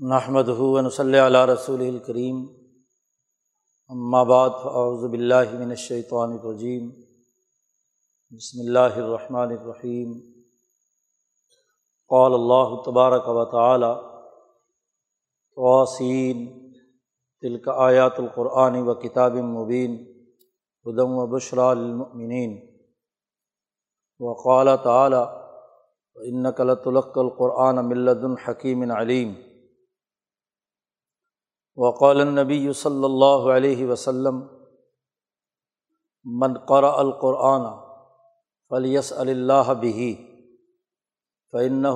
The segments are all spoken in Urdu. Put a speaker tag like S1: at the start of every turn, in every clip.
S1: نحمد ہُون صلی علیہ رسول الکریم بعد فاعوذ باللہ من الشیطان الرجیم بسم اللہ الرحمن الرحیم قال اللہ تبارک و تعالی توسین تلک آیات القرآن و کتاب مبین ہدم و بشرا للمؤمنین وقال تعالی انک لتلقى القرآن من لدن حکیم علیم وقال النبی صلی اللہ علیہ وسلم من قرأ القرآن فلیس اللہ بہی فنّ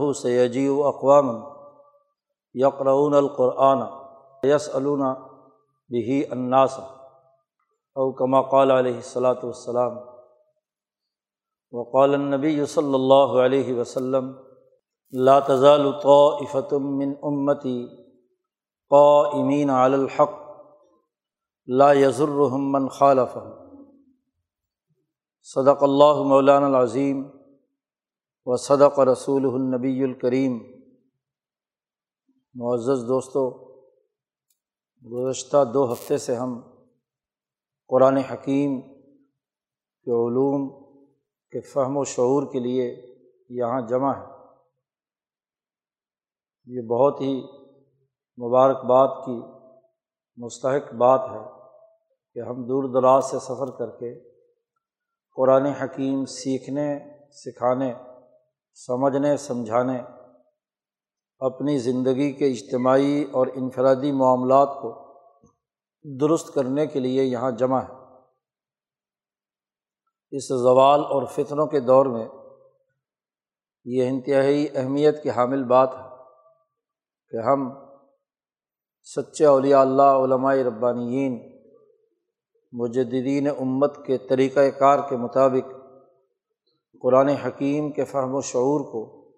S1: قائمین علی الحق لا یزرحمن خالف صدق اللہ مولان العظیم و صدق رسول النبی الکریم۔ معزز دوستوں گزشتہ دو ہفتے سے ہم قرآن حکیم کے علوم، کے فہم و شعور کے لیے یہاں جمع ہے یہ بہت ہی مبارکباد کی مستحق بات ہے کہ ہم دور دراز سے سفر کر کے قرآن حکیم سیکھنے، سکھانے، سمجھنے، سمجھانے، اپنی زندگی کے اجتماعی اور انفرادی معاملات کو درست کرنے کے لیے یہاں جمع ہے۔ اس زوال اور فطروں کے دور میں یہ انتہائی اہمیت کی حامل بات ہے کہ ہم سچے اولیاء اللہ، علماء ربانیین مجدین امت کے طریقۂ کار کے مطابق قرآن حکیم کے فہم و شعور کو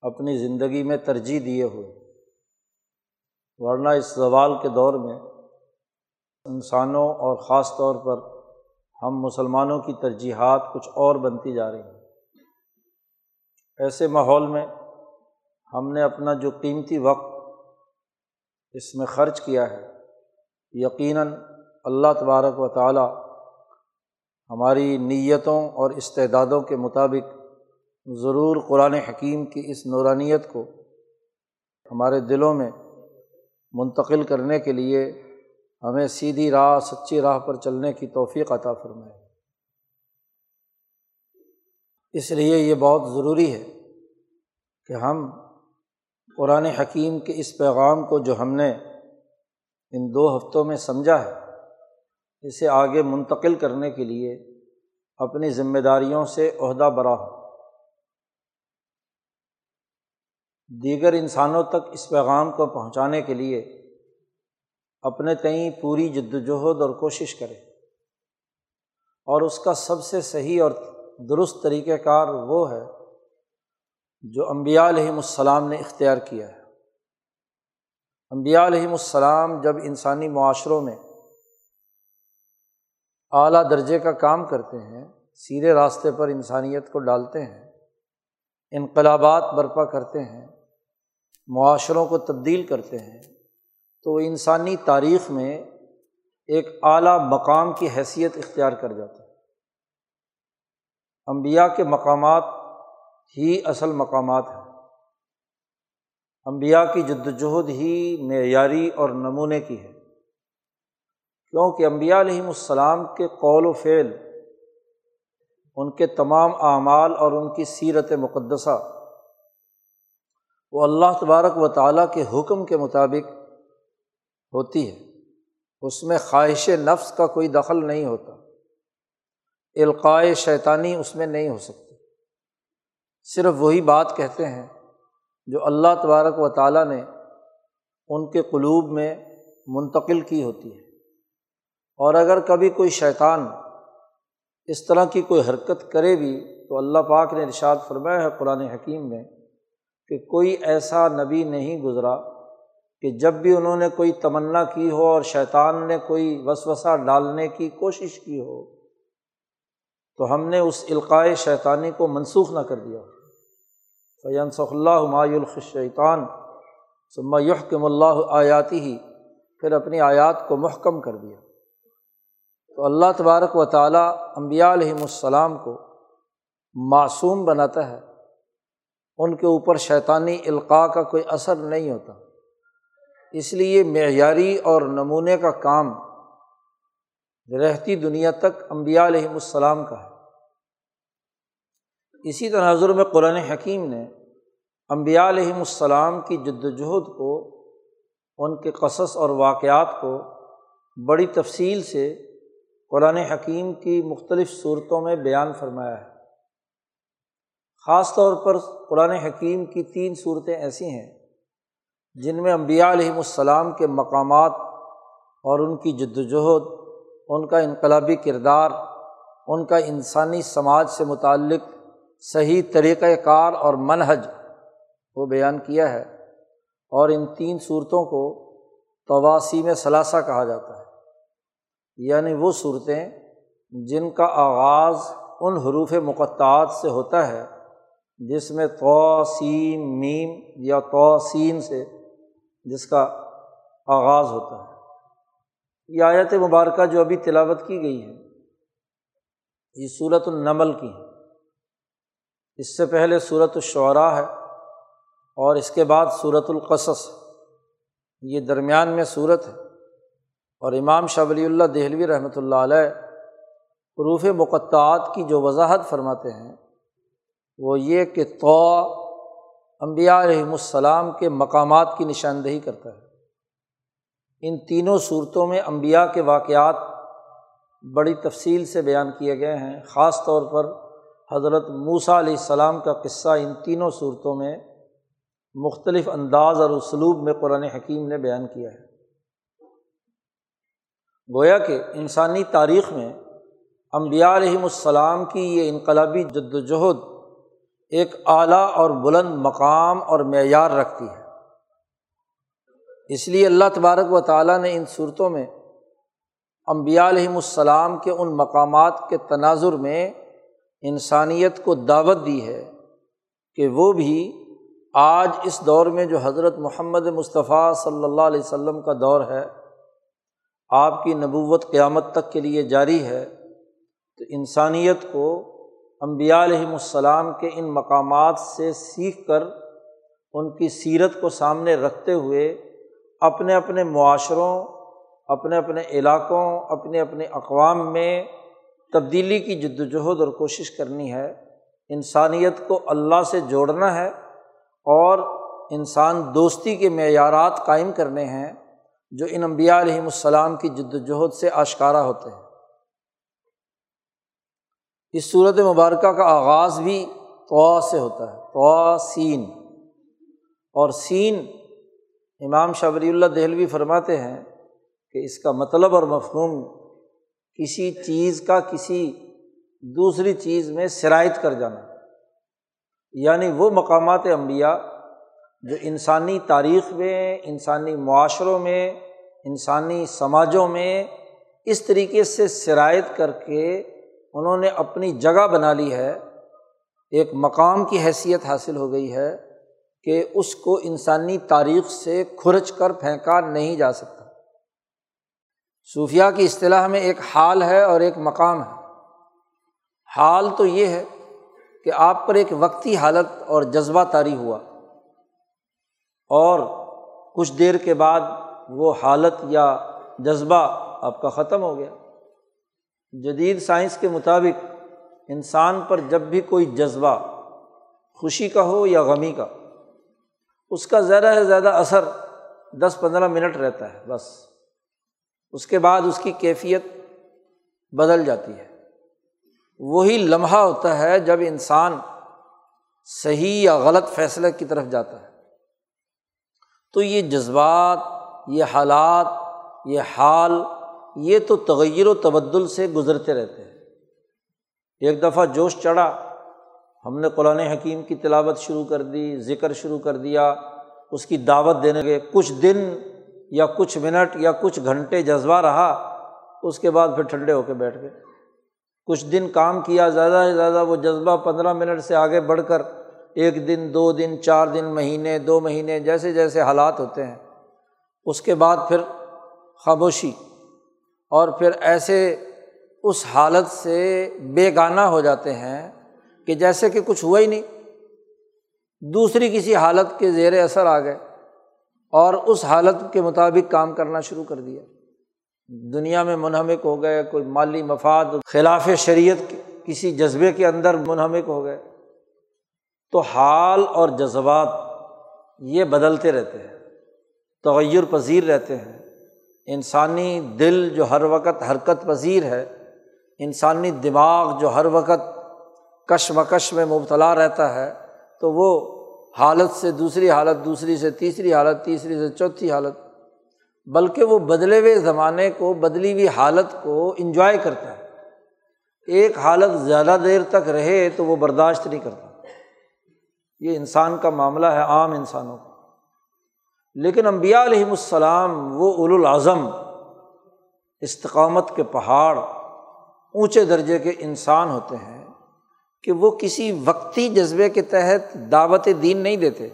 S1: اپنی زندگی میں ترجیح دیے ہوئے۔ ورنہ اس زوال کے دور میں انسانوں اور خاص طور پر ہم مسلمانوں کی ترجیحات کچھ اور بنتی جا رہی ہیں۔ ایسے ماحول میں ہم نے اپنا جو قیمتی وقت اس میں خرچ کیا ہے۔ یقیناً اللہ تبارک و تعالیٰ ہماری نیتوں اور استعدادوں کے مطابق ضرور قرآن حکیم کی اس نورانیت کو ہمارے دلوں میں منتقل کرنے کے لیے ہمیں سیدھی راہ، سچی راہ پر چلنے کی توفیق عطا فرمائے۔ اس لیے یہ بہت ضروری ہے کہ ہم قرآن حکیم کے اس پیغام کو جو ہم نے ان دو ہفتوں میں سمجھا ہے، اسے آگے منتقل کرنے کے لیے اپنی ذمہ داریوں سے عہدہ برا ہو دیگر انسانوں تک اس پیغام کو پہنچانے کے لیے اپنے تئیں پوری جد وجہد اور کوشش کرے اور اس کا سب سے صحیح اور درست طریقۂ کار وہ ہے جو امبیا علیہم السلام نے اختیار کیا ہے۔ امبیا علیہم السلام جب انسانی معاشروں میں اعلیٰ درجے کا کام کرتے ہیں، سیدھے راستے پر انسانیت کو ڈالتے ہیں، انقلابات برپا کرتے ہیں، معاشروں کو تبدیل کرتے ہیں، تو انسانی تاریخ میں ایک اعلیٰ مقام کی حیثیت اختیار کر جاتا ہے امبیا کے مقامات ہی اصل مقامات ہیں۔ امبیا کی جد وجہد ہی معیاری اور نمونے کی ہے۔ کیونکہ امبیا علیہم السلام کے قول و فعل، ان کے تمام اعمال اور ان کی سیرت مقدسہ، وہ اللہ تبارک و تعالیٰ کے حکم کے مطابق ہوتی ہے۔ اس میں خواہش نفس کا کوئی دخل نہیں ہوتا۔ القائے شیطانی اس میں نہیں ہو سکتی۔ صرف وہی بات کہتے ہیں جو اللہ تبارک و تعالیٰ نے ان کے قلوب میں منتقل کی ہوتی ہے۔ اور اگر کبھی کوئی شیطان اس طرح کی کوئی حرکت کرے بھی تو اللہ پاک نے ارشاد فرمایا ہے قرآن حکیم میں کہ کوئی ایسا نبی نہیں گزرا کہ جب بھی انہوں نے کوئی تمنا کی ہو اور شیطان نے کوئی وسوسہ ڈالنے کی کوشش کی ہو تو ہم نے اس القائے شیطانی کو منسوخ نہ کر دیا۔ فین صح اللہ ہمایہ الخشیطان سما یحکم اللہ آیاتی ہی پھر اپنی آیات کو محکم کر دیا۔ تو اللہ تبارک و تعالیٰ امبیا علیہم السلام کو معصوم بناتا ہے۔ ان کے اوپر شیطانی القاع کا کوئی اثر نہیں ہوتا۔ اس لیے معیاری اور نمونے کا کام رہتی دنیا تک امبیا علیہم السلام کا ہے۔ اسی تناظر میں قرآن حکیم نے امبیا علیہم السلام کی جد وجہد کو، ان کے قصص اور واقعات کو بڑی تفصیل سے قرآن حکیم کی مختلف صورتوں میں بیان فرمایا ہے۔ خاص طور پر قرآن حکیم کی تین صورتیں ایسی ہیں جن میں امبیا علیہم السلام کے مقامات اور ان کی جد وجہد ان کا انقلابی کردار، ان کا انسانی سماج سے متعلق صحیح طریقۂ کار اور منحج وہ بیان کیا ہے اور ان تین صورتوں کو تواسی میں ثلاثہ کہا جاتا ہے۔ یعنی وہ صورتیں جن کا آغاز ان حروف مقطعات سے ہوتا ہے جس میں توسین میم یا توسین سے جس کا آغاز ہوتا ہے۔ یہ آیت مبارکہ جو ابھی تلاوت کی گئی ہے، یہ صورت النمل کی ہے۔ اس سے پہلے صورت الشعراء ہے اور اس کے بعد صورت القصص یہ درمیان میں صورت ہے۔ اور امام شاہ ولی اللہ دہلوی رحمۃ اللہ علیہ حروف مقطعات کی جو وضاحت فرماتے ہیں، وہ یہ کہ تو امبیا علیہم السلام کے مقامات کی نشاندہی کرتا ہے۔ ان تینوں صورتوں میں امبیا کے واقعات بڑی تفصیل سے بیان کیے گئے ہیں، خاص طور پر حضرت موسیٰ علیہ السلام کا قصہ ان تینوں صورتوں میں مختلف انداز اور اسلوب میں قرآن حکیم نے بیان کیا ہے۔ گویا کہ انسانی تاریخ میں امبیا علیہم السلام کی یہ انقلابی جد وجہد ایک اعلیٰ اور بلند مقام اور معیار رکھتی ہے۔ اس لیے اللہ تبارک و تعالیٰ نے ان صورتوں میں امبیا علیہم السلام کے ان مقامات کے تناظر میں انسانیت کو دعوت دی ہے کہ وہ بھی آج اس دور میں جو حضرت محمد مصطفیٰ صلی اللہ علیہ وسلم کا دور ہے، آپ کی نبوت قیامت تک کے لیے جاری ہے، تو انسانیت کو امبیا علیہم السلام کے ان مقامات سے سیکھ کر، ان کی سیرت کو سامنے رکھتے ہوئے اپنے اپنے معاشروں، اپنے اپنے علاقوں، اپنے اپنے اقوام میں تبدیلی کی جد وجہد اور کوشش کرنی ہے۔ انسانیت کو اللہ سے جوڑنا ہے اور انسان دوستی کے معیارات قائم کرنے ہیں جو ان انبیاء علیہم السلام کی جد وجہد سے آشکارا ہوتے ہیں۔ اس صورت مبارکہ کا آغاز بھی تو سے ہوتا ہے۔ تو سین۔ اور سین، امام شبری اللہ دہلوی فرماتے ہیں کہ اس کا مطلب اور مفہوم کسی چیز کا کسی دوسری چیز میں شرائط کر جانا۔ یعنی وہ مقامات انبیاء جو انسانی تاریخ میں، انسانی معاشروں میں، انسانی سماجوں میں اس طریقے سے شرائط کر کے انہوں نے اپنی جگہ بنا لی ہے۔ ایک مقام کی حیثیت حاصل ہو گئی ہے کہ اس کو انسانی تاریخ سے کھرچ کر پھینکا نہیں جا سکتا۔ صوفیہ کی اصطلاح میں ایک حال ہے اور ایک مقام ہے۔ حال تو یہ ہے کہ آپ پر ایک وقتی حالت اور جذبہ طاری ہوا۔ اور کچھ دیر کے بعد وہ حالت یا جذبہ آپ کا ختم ہو گیا۔ جدید سائنس کے مطابق انسان پر جب بھی کوئی جذبہ خوشی کا ہو یا غمی کا، اس کا زیادہ سے زیادہ اثر دس پندرہ منٹ رہتا ہے، بس۔ اس کے بعد اس کی کیفیت بدل جاتی ہے۔ وہی لمحہ ہوتا ہے جب انسان صحیح یا غلط فیصلے کی طرف جاتا ہے۔ تو یہ جذبات، یہ حالات، یہ حال، یہ تو تغیر و تبدل سے گزرتے رہتے ہیں۔ ایک دفعہ جوش چڑھا، ہم نے قرآن حکیم کی تلاوت شروع کر دی، ذکر شروع کر دیا، اس کی دعوت دینے کے کچھ دن یا کچھ منٹ یا کچھ گھنٹے جذبہ رہا، اس کے بعد پھر ٹھنڈے ہو کے بیٹھ گئے۔ کچھ دن کام کیا، زیادہ سے زیادہ وہ جذبہ پندرہ منٹ سے آگے بڑھ کر ایک دن، دو دن، چار دن، مہینے، دو مہینے، جیسے جیسے حالات ہوتے ہیں۔ اس کے بعد پھر خاموشی اور پھر ایسے اس حالت سے بےگانہ ہو جاتے ہیں کہ جیسے کہ کچھ ہوا ہی نہیں۔ دوسری کسی حالت کے زیر اثر آ گئے۔ اور اس حالت کے مطابق کام کرنا شروع کر دیا۔ دنیا میں منہمک ہو گئے، کوئی مالی مفاد، خلاف شریعت کسی جذبے کے اندر منہمک ہو گئے۔ تو حال اور جذبات یہ بدلتے رہتے ہیں، تغیر پذیر رہتے ہیں۔ انسانی دل جو ہر وقت حرکت پذیر ہے، انسانی دماغ جو ہر وقت کش مکش میں مبتلا رہتا ہے، تو وہ حالت سے دوسری حالت، دوسری سے تیسری حالت، تیسری سے چوتھی حالت، بلکہ وہ بدلے ہوئے زمانے کو، بدلی ہوئی حالت کو انجوائے کرتا ہے۔ ایک حالت زیادہ دیر تک رہے تو وہ برداشت نہیں کرتا۔ یہ انسان کا معاملہ ہے، عام انسانوں کا۔ لیکن امبیا علیہم السلام، وہ اول الاظم استقامت کے پہاڑ، اونچے درجے کے انسان ہوتے ہیں۔ کہ وہ کسی وقتی جذبے کے تحت دعوت دین نہیں دیتے۔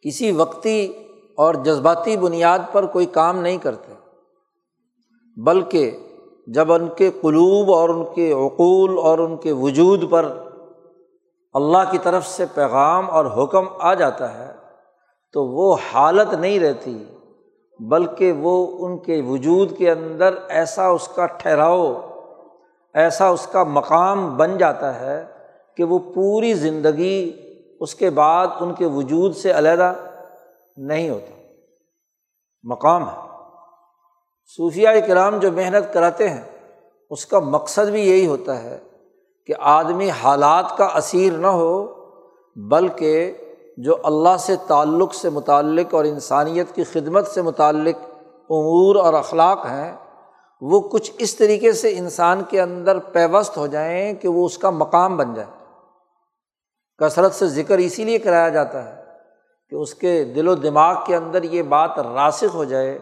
S1: کسی وقتی اور جذباتی بنیاد پر کوئی کام نہیں کرتے، بلکہ جب ان کے قلوب اور ان کے عقول اور ان کے وجود پر اللہ کی طرف سے پیغام اور حکم آ جاتا ہے، تو وہ حالت نہیں رہتی، بلکہ وہ ان کے وجود کے اندر ایسا اس کا ٹھہراؤ ایسا اس کا مقام بن جاتا ہے کہ وہ پوری زندگی اس کے بعد ان کے وجود سے علیحدہ نہیں ہوتا۔ مقام ہے۔ صوفیہ کرام جو محنت کراتے ہیں، اس کا مقصد بھی یہی ہوتا ہے کہ آدمی حالات کا اسیر نہ ہو، بلکہ جو اللہ سے تعلق سے متعلق اور انسانیت کی خدمت سے متعلق امور اور اخلاق ہیں وہ کچھ اس طریقے سے انسان کے اندر پیوست ہو جائیں کہ وہ اس کا مقام بن جائے۔ کثرت سے ذکر اسی لیے کرایا جاتا ہے کہ اس کے دل و دماغ کے اندر یہ بات راسخ ہو جائے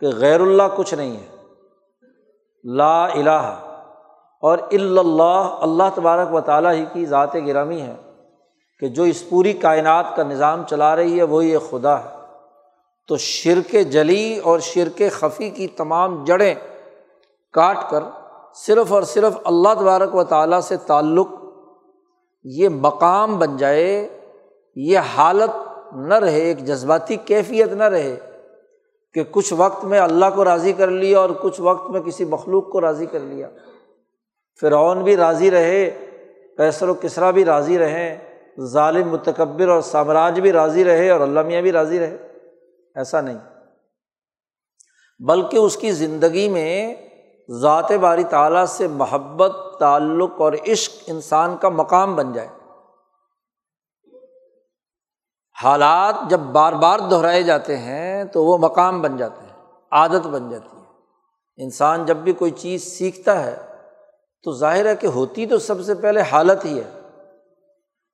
S1: کہ غیر اللہ کچھ نہیں ہے۔ لا الہ اور اللہ اللہ تبارک و تعالیٰ ہی کی ذات گرامی ہے کہ جو اس پوری کائنات کا نظام چلا رہی ہے، وہی یہ خدا ہے۔ تو شرک جلی اور شرک خفی کی تمام جڑیں کاٹ کر صرف اور صرف اللہ تبارک و تعالیٰ سے تعلق یہ مقام بن جائے، یہ حالت نہ رہے، ایک جذباتی کیفیت نہ رہے کہ کچھ وقت میں اللہ کو راضی کر لیا اور کچھ وقت میں کسی مخلوق کو راضی کر لیا۔ فرعون بھی راضی رہے پیسر و کسرا بھی راضی رہیں ظالم، متکبر اور سامراج بھی راضی رہے اور اللہ میاں بھی راضی رہے۔ ایسا نہیں۔ بلکہ اس کی زندگی میں ذات باری تعالیٰ سے محبت، تعلق اور عشق انسان کا مقام بن جائے۔ حالات جب بار بار دہرائے جاتے ہیں تو وہ مقام بن جاتے ہیں، عادت بن جاتی ہے۔ انسان جب بھی کوئی چیز سیکھتا ہے تو ظاہر ہے کہ ہوتی تو سب سے پہلے حالت ہی ہے۔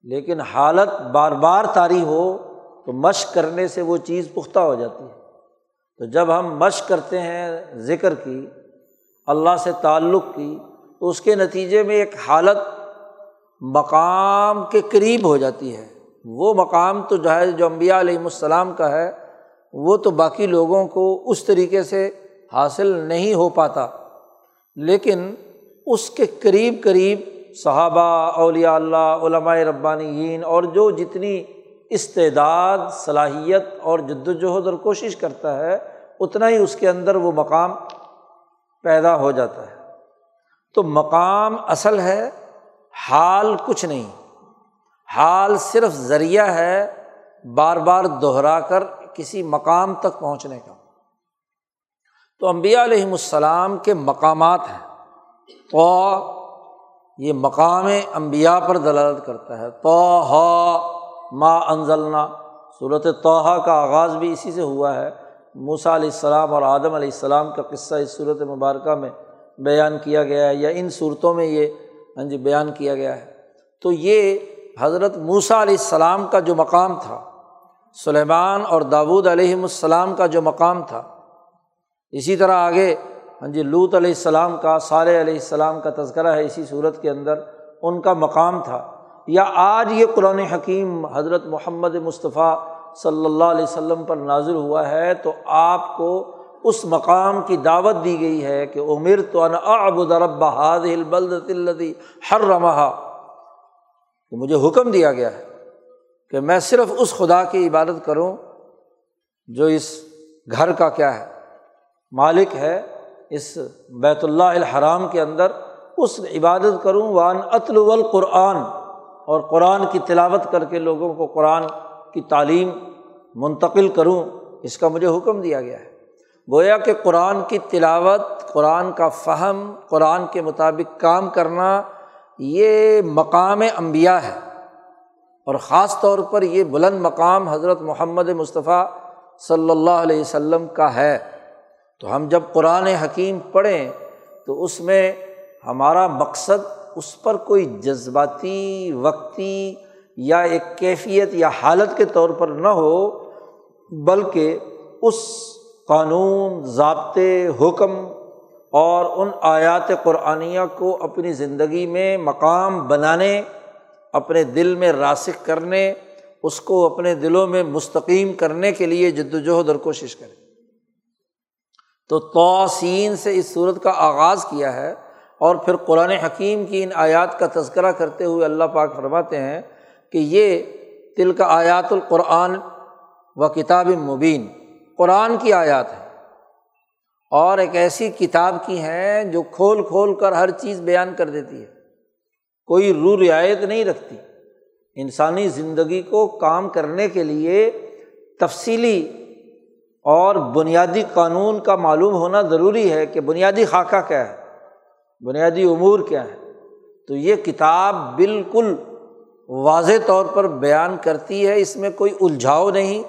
S1: لیکن حالت بار بار طاری ہو تو مشق کرنے سے وہ چیز پختہ ہو جاتی ہے۔ تو جب ہم مشق کرتے ہیں ذکر کی اللہ سے تعلق کی، تو اس کے نتیجے میں ایک حالت مقام کے قریب ہو جاتی ہے۔ وہ مقام تو جو ہے، جو امبیا علیہم السلام کا ہے، وہ تو باقی لوگوں کو اس طریقے سے حاصل نہیں ہو پاتا۔ لیکن اس کے قریب قریب صحابہ، اولیاء اللہ علمائے ربانیین اور جو جتنی استعداد، صلاحیت اور جد وجہد اور کوشش کرتا ہے، اتنا ہی اس کے اندر وہ مقام پیدا ہو جاتا ہے۔ تو مقام اصل ہے، حال کچھ نہیں۔ حال صرف ذریعہ ہے بار بار دہرا کر کسی مقام تک پہنچنے کا۔ تو امبیا علیہم السلام کے مقامات ہیں۔ تو یہ مقام امبیا پر دلالت کرتا ہے۔ تو ہا ما انزلنا۔ صورت توحا کا آغاز بھی اسی سے ہوا ہے۔ موسا علیہ السلام اور آدم علیہ السلام کا قصہ اس صورت مبارکہ میں بیان کیا گیا ہے یا ان صورتوں میں یہ ہاں جی بیان کیا گیا ہے۔ تو یہ حضرت موسا علیہ السلام کا جو مقام تھا، سلیمان اور داود علیہم السلام کا جو مقام تھا، اسی طرح آگے ہاں جی لوت علیہ السلام کا، صالح علیہ السلام کا تذکرہ ہے اسی صورت کے اندر، ان کا مقام تھا۔ یا آج یہ قرآن حکیم حضرت محمد مصطفیٰ صلی اللہ علیہ وسلم پر نازل ہوا ہے تو آپ کو اس مقام کی دعوت دی گئی ہے کہ عمر تو رب حاد البلدی ہر رمحا مجھے حکم دیا گیا ہے کہ میں صرف اس خدا کی عبادت کروں جو اس گھر کا کیا ہے، مالک ہے، اس بیت اللہ الحرام کے اندر اس عبادت کروں۔ وان اطل القرآن اور قرآن کی تلاوت کر کے لوگوں کو قرآن کی تعلیم منتقل کروں، اس کا مجھے حکم دیا گیا ہے۔ گویا کہ قرآن کی تلاوت، قرآن کا فہم، قرآن کے مطابق کام کرنا یہ مقام انبیاء ہے۔ اور خاص طور پر یہ بلند مقام حضرت محمد مصطفیٰ صلی اللہ علیہ وسلم کا ہے۔ تو ہم جب قرآن حکیم پڑھیں، تو اس میں ہمارا مقصد اس پر کوئی جذباتی، وقتی یا ایک کیفیت یا حالت کے طور پر نہ ہو، بلکہ اس قانون، ضابطے، حکم اور ان آیات قرآنیہ کو اپنی زندگی میں مقام بنانے، اپنے دل میں راسک کرنے، اس کو اپنے دلوں میں مستقیم کرنے کے لیے جد وجہد اور کوشش کرے۔ تو توسین سے اس صورت کا آغاز کیا ہے اور پھر قرآن حکیم کی ان آیات کا تذکرہ کرتے ہوئے اللہ پاک فرماتے ہیں کہ یہ تل کا آیات القرآن و کتاب مبین، قرآن کی آیات ہے اور ایک ایسی کتاب کی ہیں جو کھول کھول کر ہر چیز بیان کر دیتی ہے۔ کوئی رو رعایت نہیں رکھتی۔ انسانی زندگی کو کام کرنے کے لیے تفصیلی اور بنیادی قانون کا معلوم ہونا ضروری ہے کہ بنیادی خاکہ کیا ہے، بنیادی امور کیا ہے تو یہ کتاب بالکل واضح طور پر بیان کرتی ہے، اس میں کوئی الجھاؤ نہیں۔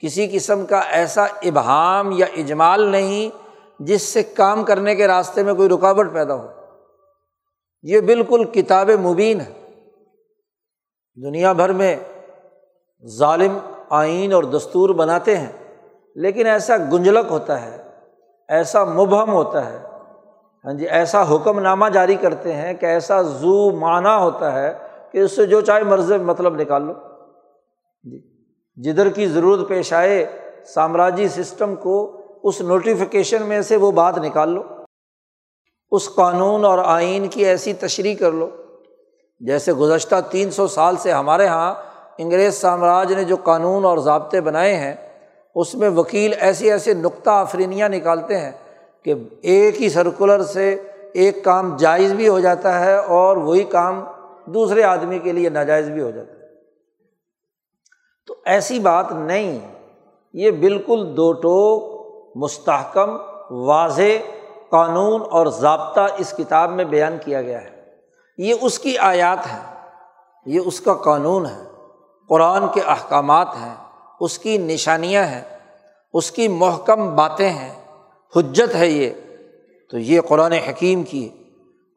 S1: کسی قسم کا ایسا ابہام یا اجمال نہیں جس سے کام کرنے کے راستے میں کوئی رکاوٹ پیدا ہو۔ یہ بالکل کتاب مبین ہے۔ دنیا بھر میں ظالم آئین اور دستور بناتے ہیں، لیکن ایسا گنجلک ہوتا ہے، ایسا مبہم ہوتا ہے۔ ہاں جی ایسا حکم نامہ جاری کرتے ہیں کہ ایسا زو معنی ہوتا ہے کہ اس سے جو چاہے مرض مطلب نکال لو۔ جی۔ جدھر کی ضرورت پیش آئے، سامراجی سسٹم کو اس نوٹیفیکیشن میں سے وہ بات نکال لو۔ اس قانون اور آئین کی ایسی تشریح کر لو۔ جیسے گزشتہ تین سو سال سے ہمارے یہاں انگریز سامراج نے جو قانون اور ضابطے بنائے ہیں، اس میں وکیل ایسے ایسے نقطہ آفرینیاں نکالتے ہیں کہ ایک ہی سرکولر سے ایک کام جائز بھی ہو جاتا ہے اور وہی کام دوسرے آدمی کے لیے ناجائز بھی ہو جاتا ہے۔ تو ایسی بات نہیں۔ یہ بالکل دو ٹوک مستحکم، واضح قانون اور ضابطہ اس کتاب میں بیان کیا گیا ہے۔ یہ اس کی آیات ہیں، یہ اس کا قانون ہے۔ قرآن کے احکامات ہیں، اس کی نشانیاں ہیں، اس کی محکم باتیں ہیں۔ حجت ہے یہ۔ تو یہ قرآن حکیم کی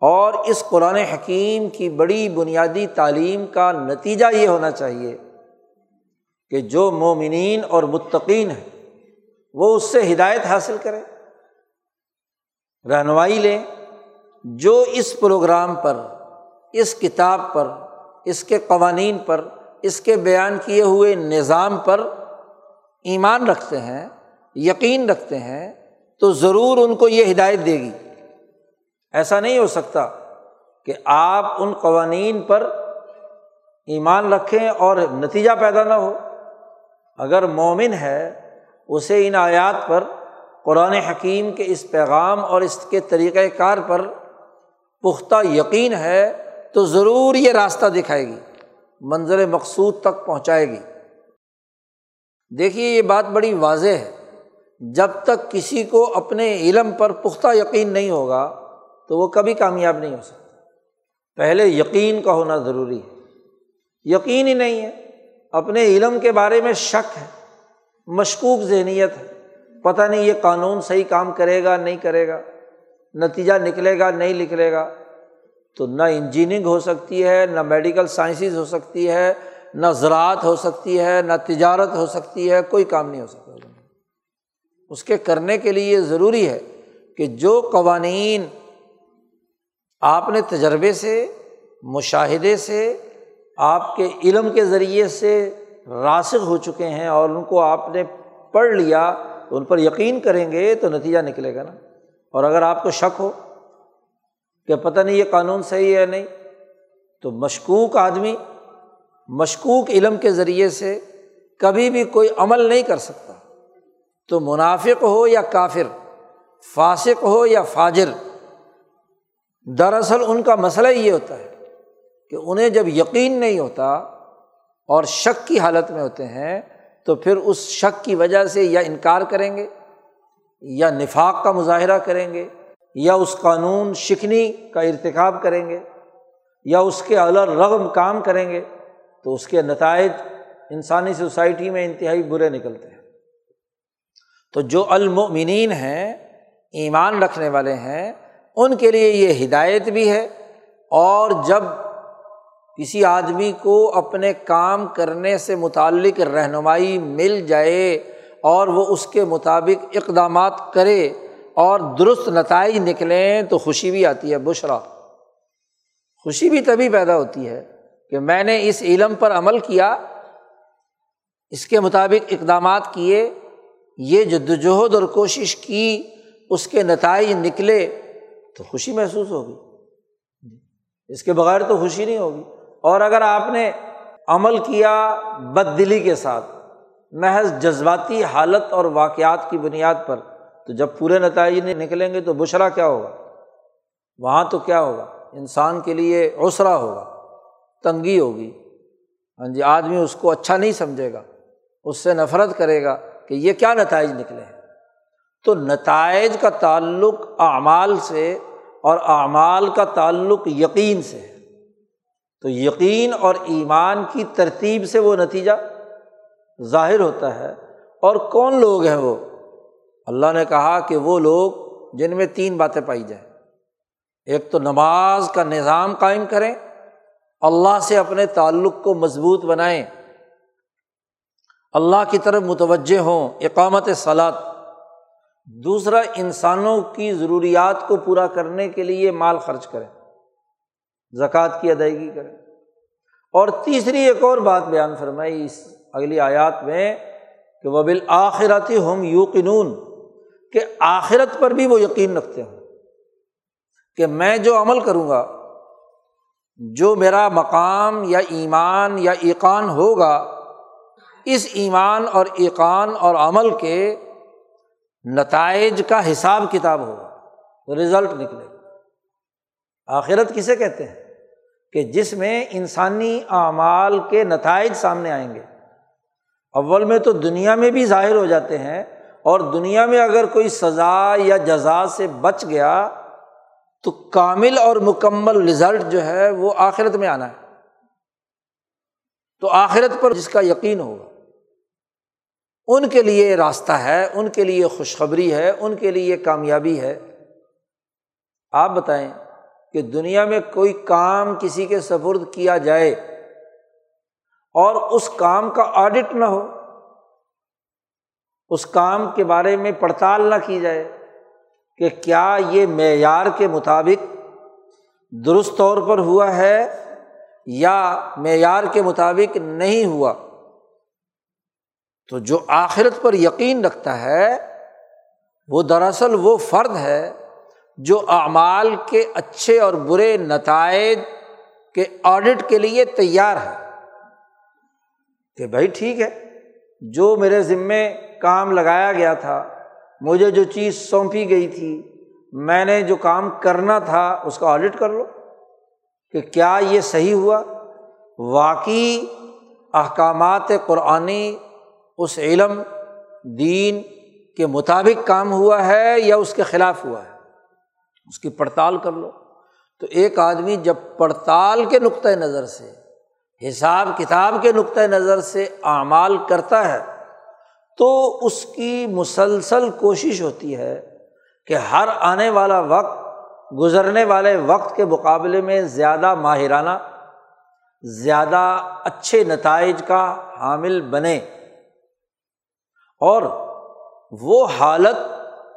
S1: اور اس قرآن حکیم کی بڑی بنیادی تعلیم کا نتیجہ یہ ہونا چاہیے کہ جو مومنین اور متقین ہیں، وہ اس سے ہدایت حاصل کرے رہنمائی لیں، جو اس پروگرام پر، اس کتاب پر، اس کے قوانین پر، اس کے بیان کیے ہوئے نظام پر ایمان رکھتے ہیں، یقین رکھتے ہیں، تو ضرور ان کو یہ ہدایت دے گی۔ ایسا نہیں ہو سکتا کہ آپ ان قوانین پر ایمان رکھیں اور نتیجہ پیدا نہ ہو۔ اگر مومن ہے، اسے ان آیات پر، قرآن حکیم کے اس پیغام اور اس کے طریقۂ کار پر پختہ یقین ہے تو ضرور یہ راستہ دکھائے گی، منظر مقصود تک پہنچائے گی۔ دیکھیے، یہ بات بڑی واضح ہے۔ جب تک کسی کو اپنے علم پر پختہ یقین نہیں ہوگا تو وہ کبھی کامیاب نہیں ہو سکتا۔ پہلے یقین کا ہونا ضروری ہے۔ یقین ہی نہیں ہے۔ اپنے علم کے بارے میں شک ہے۔ مشکوک ذہنیت ہے۔ پتہ نہیں یہ قانون صحیح کام کرے گا، نہیں کرے گا۔ نتیجہ نکلے گا، نہیں نکلے گا۔ تو نہ انجینئرنگ ہو سکتی ہے، نہ میڈیکل سائنسز ہو سکتی ہے، نہ زراعت ہو سکتی ہے، نہ تجارت ہو سکتی ہے، کوئی کام نہیں ہو سکتا۔ اس کے کرنے کے لیے یہ ضروری ہے کہ جو قوانین آپ نے تجربے سے، مشاہدے سے، آپ کے علم کے ذریعے سے راسغ ہو چکے ہیں اور ان کو آپ نے پڑھ لیا تو ان پر یقین کریں گے تو نتیجہ نکلے گا نا۔ اور اگر آپ کو شک ہو کہ پتہ نہیں یہ قانون صحیح ہے یا نہیں، تو مشکوک آدمی، مشکوک علم کے ذریعے سے کبھی بھی کوئی عمل نہیں کر سکتا۔ تو منافق ہو یا کافر، فاسق ہو یا فاجر دراصل ان کا مسئلہ یہ ہوتا ہے کہ انہیں جب یقین نہیں ہوتا اور شک کی حالت میں ہوتے ہیں، تو پھر اس شک کی وجہ سے یا انکار کریں گے، یا نفاق کا مظاہرہ کریں گے، یا اس قانون شکنی کا ارتکاب کریں گے، یا اس کے الر رغم کام کریں گے، تو اس کے نتائج انسانی سوسائٹی میں انتہائی برے نکلتے ہیں۔ تو جو المؤمنین ہیں، ایمان رکھنے والے ہیں ان کے لیے یہ ہدایت بھی ہے اور جب کسی آدمی کو اپنے کام کرنے سے متعلق رہنمائی مل جائے اور وہ اس کے مطابق اقدامات کرے اور درست نتائج نکلیں تو خوشی بھی آتی ہے، بشرا۔ خوشی بھی تبھی پیدا ہوتی ہے کہ میں نے اس علم پر عمل کیا، اس کے مطابق اقدامات کیے، یہ جد وجہد اور کوشش کی، اس کے نتائج نکلے۔ تو خوشی محسوس ہوگی۔ اس کے بغیر تو خوشی نہیں ہوگی۔ اور اگر آپ نے عمل کیا بد دلی کے ساتھ، محض جذباتی حالت اور واقعات کی بنیاد پر، تو جب پورے نتائج نہیں نکلیں گے تو بشرا کیا ہوگا؟ وہاں تو کیا ہوگا؟ انسان کے لیے اوسرا ہوگا، تنگی ہوگی۔ ہاں جی آدمی اس کو اچھا نہیں سمجھے گا، اس سے نفرت کرے گا کہ یہ کیا نتائج نکلے ہیں۔ تو نتائج کا تعلق اعمال سے اور اعمال کا تعلق یقین سے ہے۔ تو یقین اور ایمان کی ترتیب سے وہ نتیجہ ظاہر ہوتا ہے۔ اور کون لوگ ہیں وہ؟ اللہ نے کہا کہ وہ لوگ جن میں تین باتیں پائی جائیں۔ ایک تو نماز کا نظام قائم کریں۔ اللہ سے اپنے تعلق کو مضبوط بنائیں۔ اللہ کی طرف متوجہ ہوں۔ اقامت سلاد دوسرا انسانوں کی ضروریات کو پورا کرنے کے لیے مال خرچ کریں، زکوٰۃ کی ادائیگی کریں۔ اور تیسری ایک اور بات بیان فرمائی اس اگلی آیات میں کہ وہ بالآخراتی ہم یوقنون، کہ آخرت پر بھی وہ یقین رکھتے ہوں کہ میں جو عمل کروں گا، جو میرا مقام یا ایمان یا ایقان ہوگا، اس ایمان اور ایقان اور عمل کے نتائج کا حساب کتاب ہوگا رزلٹ نکلے آخرت کسے کہتے ہیں؟ کہ جس میں انسانی اعمال کے نتائج سامنے آئیں گے۔ اول میں تو دنیا میں بھی ظاہر ہو جاتے ہیں اور دنیا میں اگر کوئی سزا یا جزا سے بچ گیا، تو کامل اور مکمل رزلٹ جو ہے وہ آخرت میں آنا ہے۔ تو آخرت پر جس کا یقین ہوگا۔ ان کے لیے راستہ ہے، ان کے لیے خوشخبری ہے، ان کے لیے کامیابی ہے۔ آپ بتائیں کہ دنیا میں کوئی کام کسی کے سفرد کیا جائے اور اس کام کا آڈٹ نہ ہو، اس کام کے بارے میں پڑتال نہ کی جائے کہ کیا یہ معیار کے مطابق درست طور پر ہوا ہے یا معیار کے مطابق نہیں ہوا۔ تو جو آخرت پر یقین رکھتا ہے، وہ دراصل وہ فرد ہے جو اعمال کے اچھے اور برے نتائج کے آڈٹ کے لیے تیار ہے۔ کہ بھائی ٹھیک ہے، جو میرے ذمے کام لگایا گیا تھا، مجھے جو چیز سونپی گئی تھی، میں نے جو کام کرنا تھا، اس کا آڈٹ کر لو۔ کہ کیا یہ صحیح ہوا؟ واقعی احکامات قرآنی اس علم دین کے مطابق کام ہوا ہے یا اس کے خلاف ہوا ہے؟ اس کی پڑتال کر لو۔ تو ایک آدمی جب پڑتال کے نقطۂ نظر سے، حساب کتاب کے نقطۂ نظر سے اعمال کرتا ہے، تو اس کی مسلسل کوشش ہوتی ہے کہ ہر آنے والا وقت، گزرنے والے وقت کے مقابلے میں زیادہ ماہرانہ، زیادہ اچھے نتائج کا حامل بنے۔ اور وہ حالت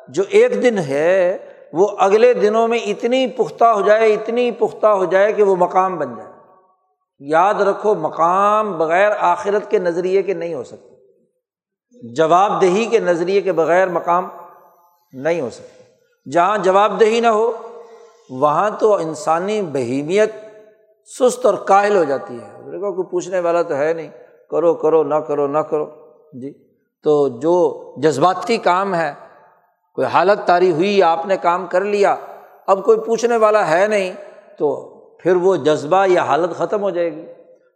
S1: جو ایک دن ہے، وہ اگلے دنوں میں اتنی پختہ ہو جائے، اتنی پختہ ہو جائے کہ وہ مقام بن جائے۔ یاد رکھو، مقام بغیر آخرت کے نظریے کے نہیں ہو سکتے جواب دہی کے نظریے کے بغیر مقام نہیں ہو سکتے جہاں جواب دہی نہ ہو، وہاں تو انسانی بہیمیت سست اور کاہل ہو جاتی ہے۔ کوئی پوچھنے والا تو ہے نہیں۔ کرو کرو، نہ کرو نہ کرو۔ جی۔ تو جو جذباتی کام ہے، کوئی حالت تاری ہوئی، آپ نے کام کر لیا، اب کوئی پوچھنے والا ہے نہیں، تو پھر وہ جذبہ یا حالت ختم ہو جائے گی۔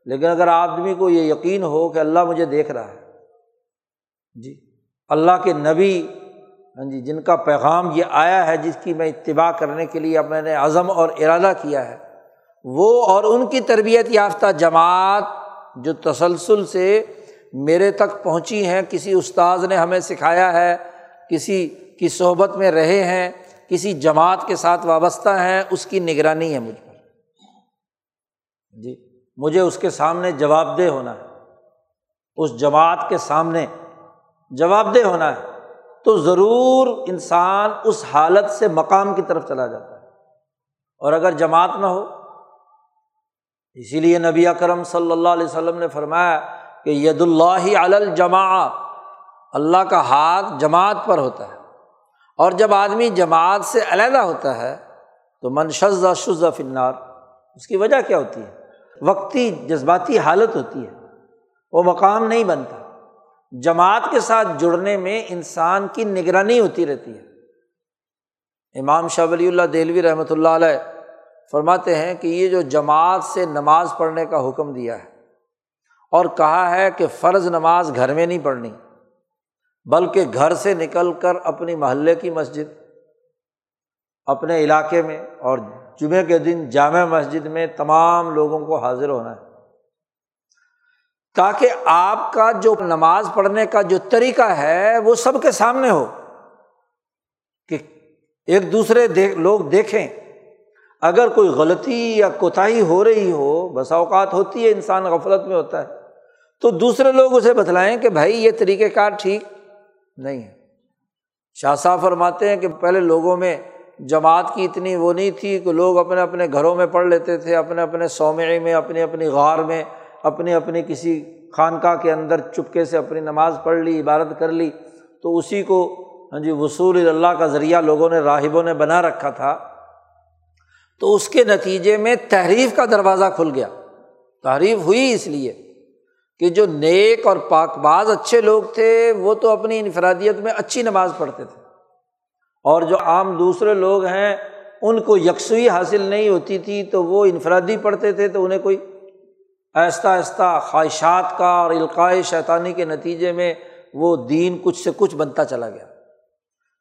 S1: لیکن اگر آدمی کو یہ یقین ہو کہ اللہ مجھے دیکھ رہا ہے جی اللہ کے نبی ہاں جی جن کا پیغام یہ آیا ہے، جس کی میں اتباع کرنے کے لیے میں نے عزم اور ارادہ کیا ہے، وہ اور ان کی تربیت یافتہ جماعت جو تسلسل سے میرے تک پہنچی ہیں، کسی استاذ نے ہمیں سکھایا ہے، کسی کی صحبت میں رہے ہیں، کسی جماعت کے ساتھ وابستہ ہیں، اس کی نگرانی ہے مجھ پر۔ جی مجھے اس کے سامنے جواب دہ ہونا ہے۔ اس جماعت کے سامنے جواب دہ ہونا ہے۔ تو ضرور انسان اس حالت سے مقام کی طرف چلا جاتا ہے۔ اور اگر جماعت نہ ہو، اسی لیے نبی اکرم صلی اللہ علیہ وسلم نے فرمایا کہ ید اللہ الجماع اللہ کا ہاتھ جماعت پر ہوتا ہے۔ اور جب آدمی جماعت سے علیحدہ ہوتا ہے، تو من شزہ شزہ فنار اس کی وجہ کیا ہوتی ہے؟ وقتی جذباتی حالت ہوتی ہے، وہ مقام نہیں بنتا۔ جماعت کے ساتھ جڑنے میں انسان کی نگرانی ہوتی رہتی ہے۔ امام شاہ ولی اللہ دہلوی رحمۃ اللہ علیہ فرماتے ہیں کہ یہ جو جماعت سے نماز پڑھنے کا حکم دیا ہے اور کہا ہے کہ فرض نماز گھر میں نہیں پڑھنی، بلکہ گھر سے نکل کر اپنی محلے کی مسجد، اپنے علاقے میں اور جمعے کے دن جامع مسجد میں تمام لوگوں کو حاضر ہونا ہے۔ تاکہ آپ کا جو نماز پڑھنے کا جو طریقہ ہے وہ سب کے سامنے ہو، کہ ایک دوسرے دیکھ، لوگ دیکھیں۔ اگر کوئی غلطی یا کوتاہی ہو رہی ہو، بسا اوقات ہوتی ہے انسان غفلت میں ہوتا ہے۔ تو دوسرے لوگ اسے بتلائیں کہ بھائی یہ طریقۂ کار ٹھیک نہیں ہے۔ شاہ صاحب فرماتے ہیں کہ پہلے لوگوں میں جماعت کی اتنی وہ نہیں تھی کہ لوگ اپنے اپنے گھروں میں پڑھ لیتے تھے، اپنے اپنے سومے میں، اپنی اپنی غار میں، اپنی اپنی کسی خانقاہ کے اندر چپکے سے اپنی نماز پڑھ لی، عبادت کر لی۔ تو اسی کو ہاں جی وصول اللہ کا ذریعہ لوگوں نے، راہبوں نے بنا رکھا تھا۔ تو اس کے نتیجے میں تحریف کا دروازہ کھل گیا۔ تحریف ہوئی اس لیے۔ کہ جو نیک اور پاک باز اچھے لوگ تھے، وہ تو اپنی انفرادیت میں اچھی نماز پڑھتے تھے۔ اور جو عام دوسرے لوگ ہیں، ان کو یکسوئی حاصل نہیں ہوتی تھی، تو وہ انفرادی پڑھتے تھے، تو انہیں کوئی آہستہ آہستہ خواہشات کا اور القائے شیطانی کے نتیجے میں وہ دین کچھ سے کچھ بنتا چلا گیا۔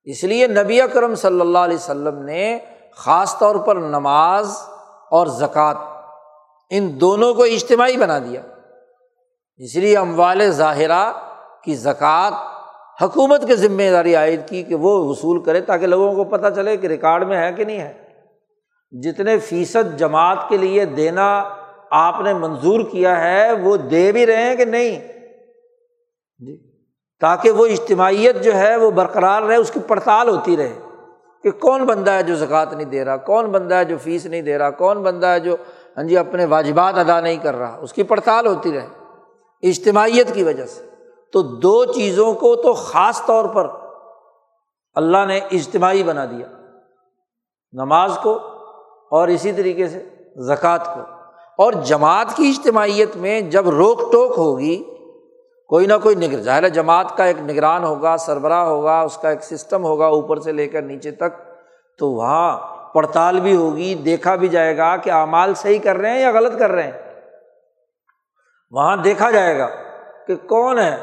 S1: اس لیے نبی اکرم صلی اللہ علیہ وسلم نے خاص طور پر نماز اور زکوٰۃ ان دونوں کو اجتماعی بنا دیا۔ اس لیے اموال ظاہرہ کی زکوٰۃ حکومت کی ذمہ داری عائد کی کہ وہ وصول کرے تاکہ لوگوں کو پتہ چلے کہ ریکارڈ میں ہے کہ نہیں ہے۔ جتنے فیصد جماعت کے لیے دینا آپ نے منظور کیا ہے، وہ دے بھی رہے ہیں کہ نہیں؟ جی۔ تاکہ وہ اجتماعیت جو ہے، وہ برقرار رہے، اس کی پڑتال ہوتی رہے کہ کون بندہ ہے جو زکوٰۃ نہیں دے رہا، کون بندہ ہے جو فیس نہیں دے رہا، کون بندہ ہے جو ہاں جی اپنے واجبات ادا نہیں کر رہا، اس کی پڑتال ہوتی رہے۔ اجتماعیت کی وجہ سے۔ تو دو چیزوں کو تو خاص طور پر اللہ نے اجتماعی بنا دیا۔ نماز کو اور اسی طریقے سے زکوٰۃ کو۔ اور جماعت کی اجتماعیت میں جب روک ٹوک ہوگی، کوئی نہ کوئی نگر ظاہر جماعت کا ایک نگران ہوگا، سربراہ ہوگا، اس کا ایک سسٹم ہوگا اوپر سے لے کر نیچے تک، تو وہاں پڑتال بھی ہوگی، دیکھا بھی جائے گا کہ اعمال صحیح کر رہے ہیں یا غلط کر رہے ہیں۔ وہاں دیکھا جائے گا کہ کون ہے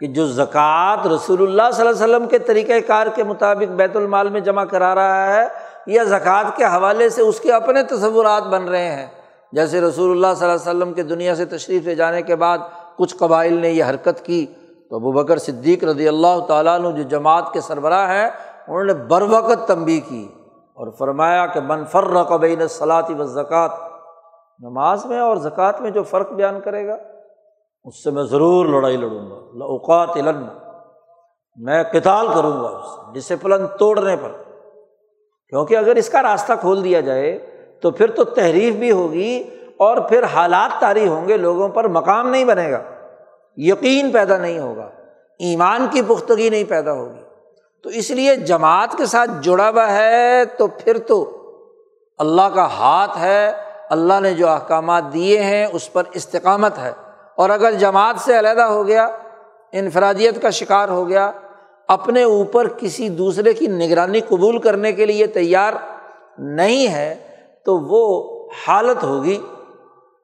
S1: کہ جو زکوٰۃ رسول اللہ صلی اللہ علیہ وسلم کے طریقۂ کار کے مطابق بیت المال میں جمع کرا رہا ہے یا زکوٰۃ کے حوالے سے اس کے اپنے تصورات بن رہے ہیں؟ جیسے رسول اللہ صلی اللہ علیہ وسلم کے دنیا سے تشریف لے جانے کے بعد کچھ قبائل نے یہ حرکت کی تو ابو بکر صدیق رضی اللہ تعالیٰ عنہ جو جماعت کے سربراہ ہیں، انہوں نے بر وقت تنبی کی اور فرمایا کہ منفر قبین صلاحی و زکوٰۃ نماز میں اور زکوٰۃ میں جو فرق بیان کرے گا، اس سے میں ضرور لڑائی لڑوں گا۔ اوقات علم میں کتال کروں گا اس ڈسپلن توڑنے پر۔ کیونکہ اگر اس کا راستہ کھول دیا جائے، تو پھر تو تحریف بھی ہوگی اور پھر حالات طاری ہوں گے، لوگوں پر مقام نہیں بنے گا۔ یقین پیدا نہیں ہوگا، ایمان کی پختگی نہیں پیدا ہوگی۔ تو اس لیے جماعت کے ساتھ جڑا ہوا ہے، تو پھر تو اللہ کا ہاتھ ہے۔ اللہ نے جو احکامات دیے ہیں، اس پر استقامت ہے۔ اور اگر جماعت سے علیحدہ ہو گیا، انفرادیت کا شکار ہو گیا، اپنے اوپر کسی دوسرے کی نگرانی قبول کرنے کے لیے تیار نہیں ہے، تو وہ حالت ہوگی۔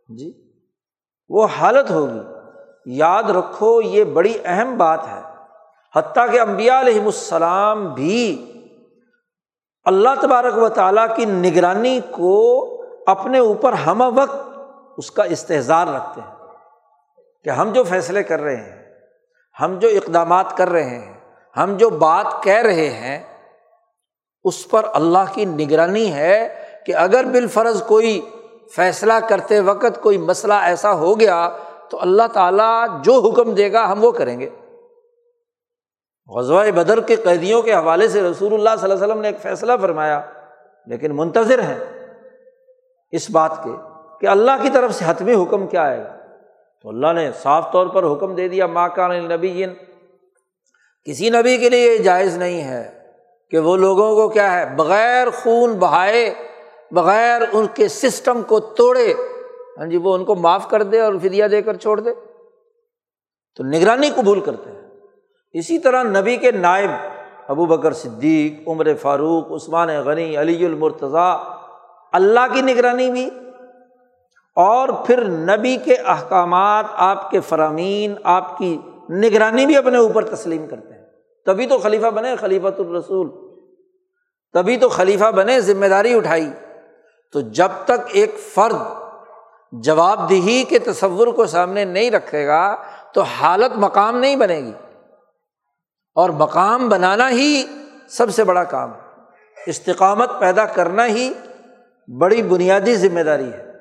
S1: جی وہ حالت ہوگی۔ یاد رکھو، یہ بڑی اہم بات ہے۔ حتیٰ کہ امبیا علیہم السلام بھی اللہ تبارک و تعالیٰ کی نگرانی کو اپنے اوپر ہم وقت اس کا استحظار رکھتے ہیں کہ ہم جو فیصلے کر رہے ہیں، ہم جو اقدامات کر رہے ہیں، ہم جو بات کہہ رہے ہیں، اس پر اللہ کی نگرانی ہے کہ اگر بالفرض کوئی فیصلہ کرتے وقت کوئی مسئلہ ایسا ہو گیا تو اللہ تعالیٰ جو حکم دے گا ہم وہ کریں گے۔ غزوہ بدر کے قیدیوں کے حوالے سے رسول اللہ صلی اللہ علیہ وسلم نے ایک فیصلہ فرمایا، لیکن منتظر ہیں۔ اس بات کے کہ اللہ کی طرف سے حتمی حکم کیا آئے گا؟ تو اللہ نے صاف طور پر حکم دے دیا ماں کان نبی کسی نبی کے لیے یہ جائز نہیں ہے کہ وہ لوگوں کو کیا ہے، بغیر خون بہائے، بغیر ان کے سسٹم کو توڑے ہاں جی وہ ان کو معاف کر دے اور فدیا دے کر چھوڑ دے۔ تو نگرانی قبول کرتے ہیں۔ اسی طرح نبی کے نائب ابو بکر صدیق، عمر فاروق، عثمان غنی، علی المرتضیٰ اللہ کی نگرانی بھی اور پھر نبی کے احکامات، آپ کے فرامین، آپ کی نگرانی بھی اپنے اوپر تسلیم کرتے ہیں۔ تبھی تو خلیفہ بنے خلیفۃ الرسول، تبھی تو خلیفہ بنے ذمہ داری اٹھائی۔ تو جب تک ایک فرد جواب دہی کے تصور کو سامنے نہیں رکھے گا، تو حالت مقام نہیں بنے گی۔ اور مقام بنانا ہی سب سے بڑا کام۔ استقامت پیدا کرنا ہی بڑی بنیادی ذمہ داری ہے۔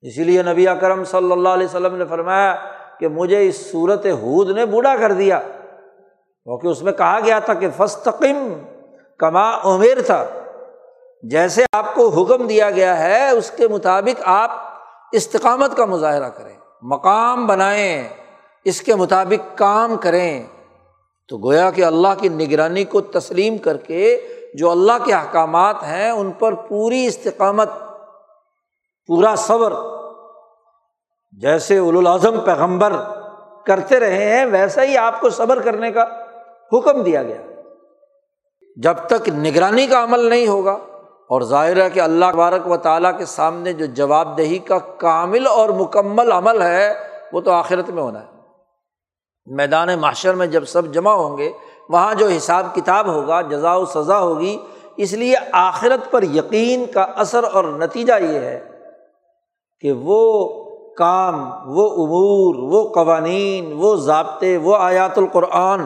S1: اسی لیے نبی اکرم صلی اللہ علیہ وسلم نے فرمایا کہ مجھے اس صورت حود نے بوڑھا کر دیا۔ کیونکہ اس میں کہا گیا تھا کہ فستقم کما عمیر تھا جیسے آپ کو حکم دیا گیا ہے، اس کے مطابق آپ استقامت کا مظاہرہ کریں، مقام بنائیں، اس کے مطابق کام کریں۔ تو گویا کہ اللہ کی نگرانی کو تسلیم کر کے جو اللہ کے احکامات ہیں، ان پر پوری استقامت، پورا صبر۔ جیسے الاظم پیغمبر کرتے رہے ہیں، ویسا ہی آپ کو صبر کرنے کا حکم دیا گیا۔ جب تک نگرانی کا عمل نہیں ہوگا، اور ظاہر ہے کہ اللہ بارک و تعالیٰ کے سامنے جو جواب دہی کا کامل اور مکمل عمل ہے، وہ تو آخرت میں ہونا ہے۔ میدان معاشر میں جب سب جمع ہوں گے وہاں جو حساب کتاب ہوگا جزا و سزا ہوگی، اس لیے آخرت پر یقین کا اثر اور نتیجہ یہ ہے کہ وہ کام، وہ امور، وہ قوانین، وہ ضابطے، وہ آیات القرآن،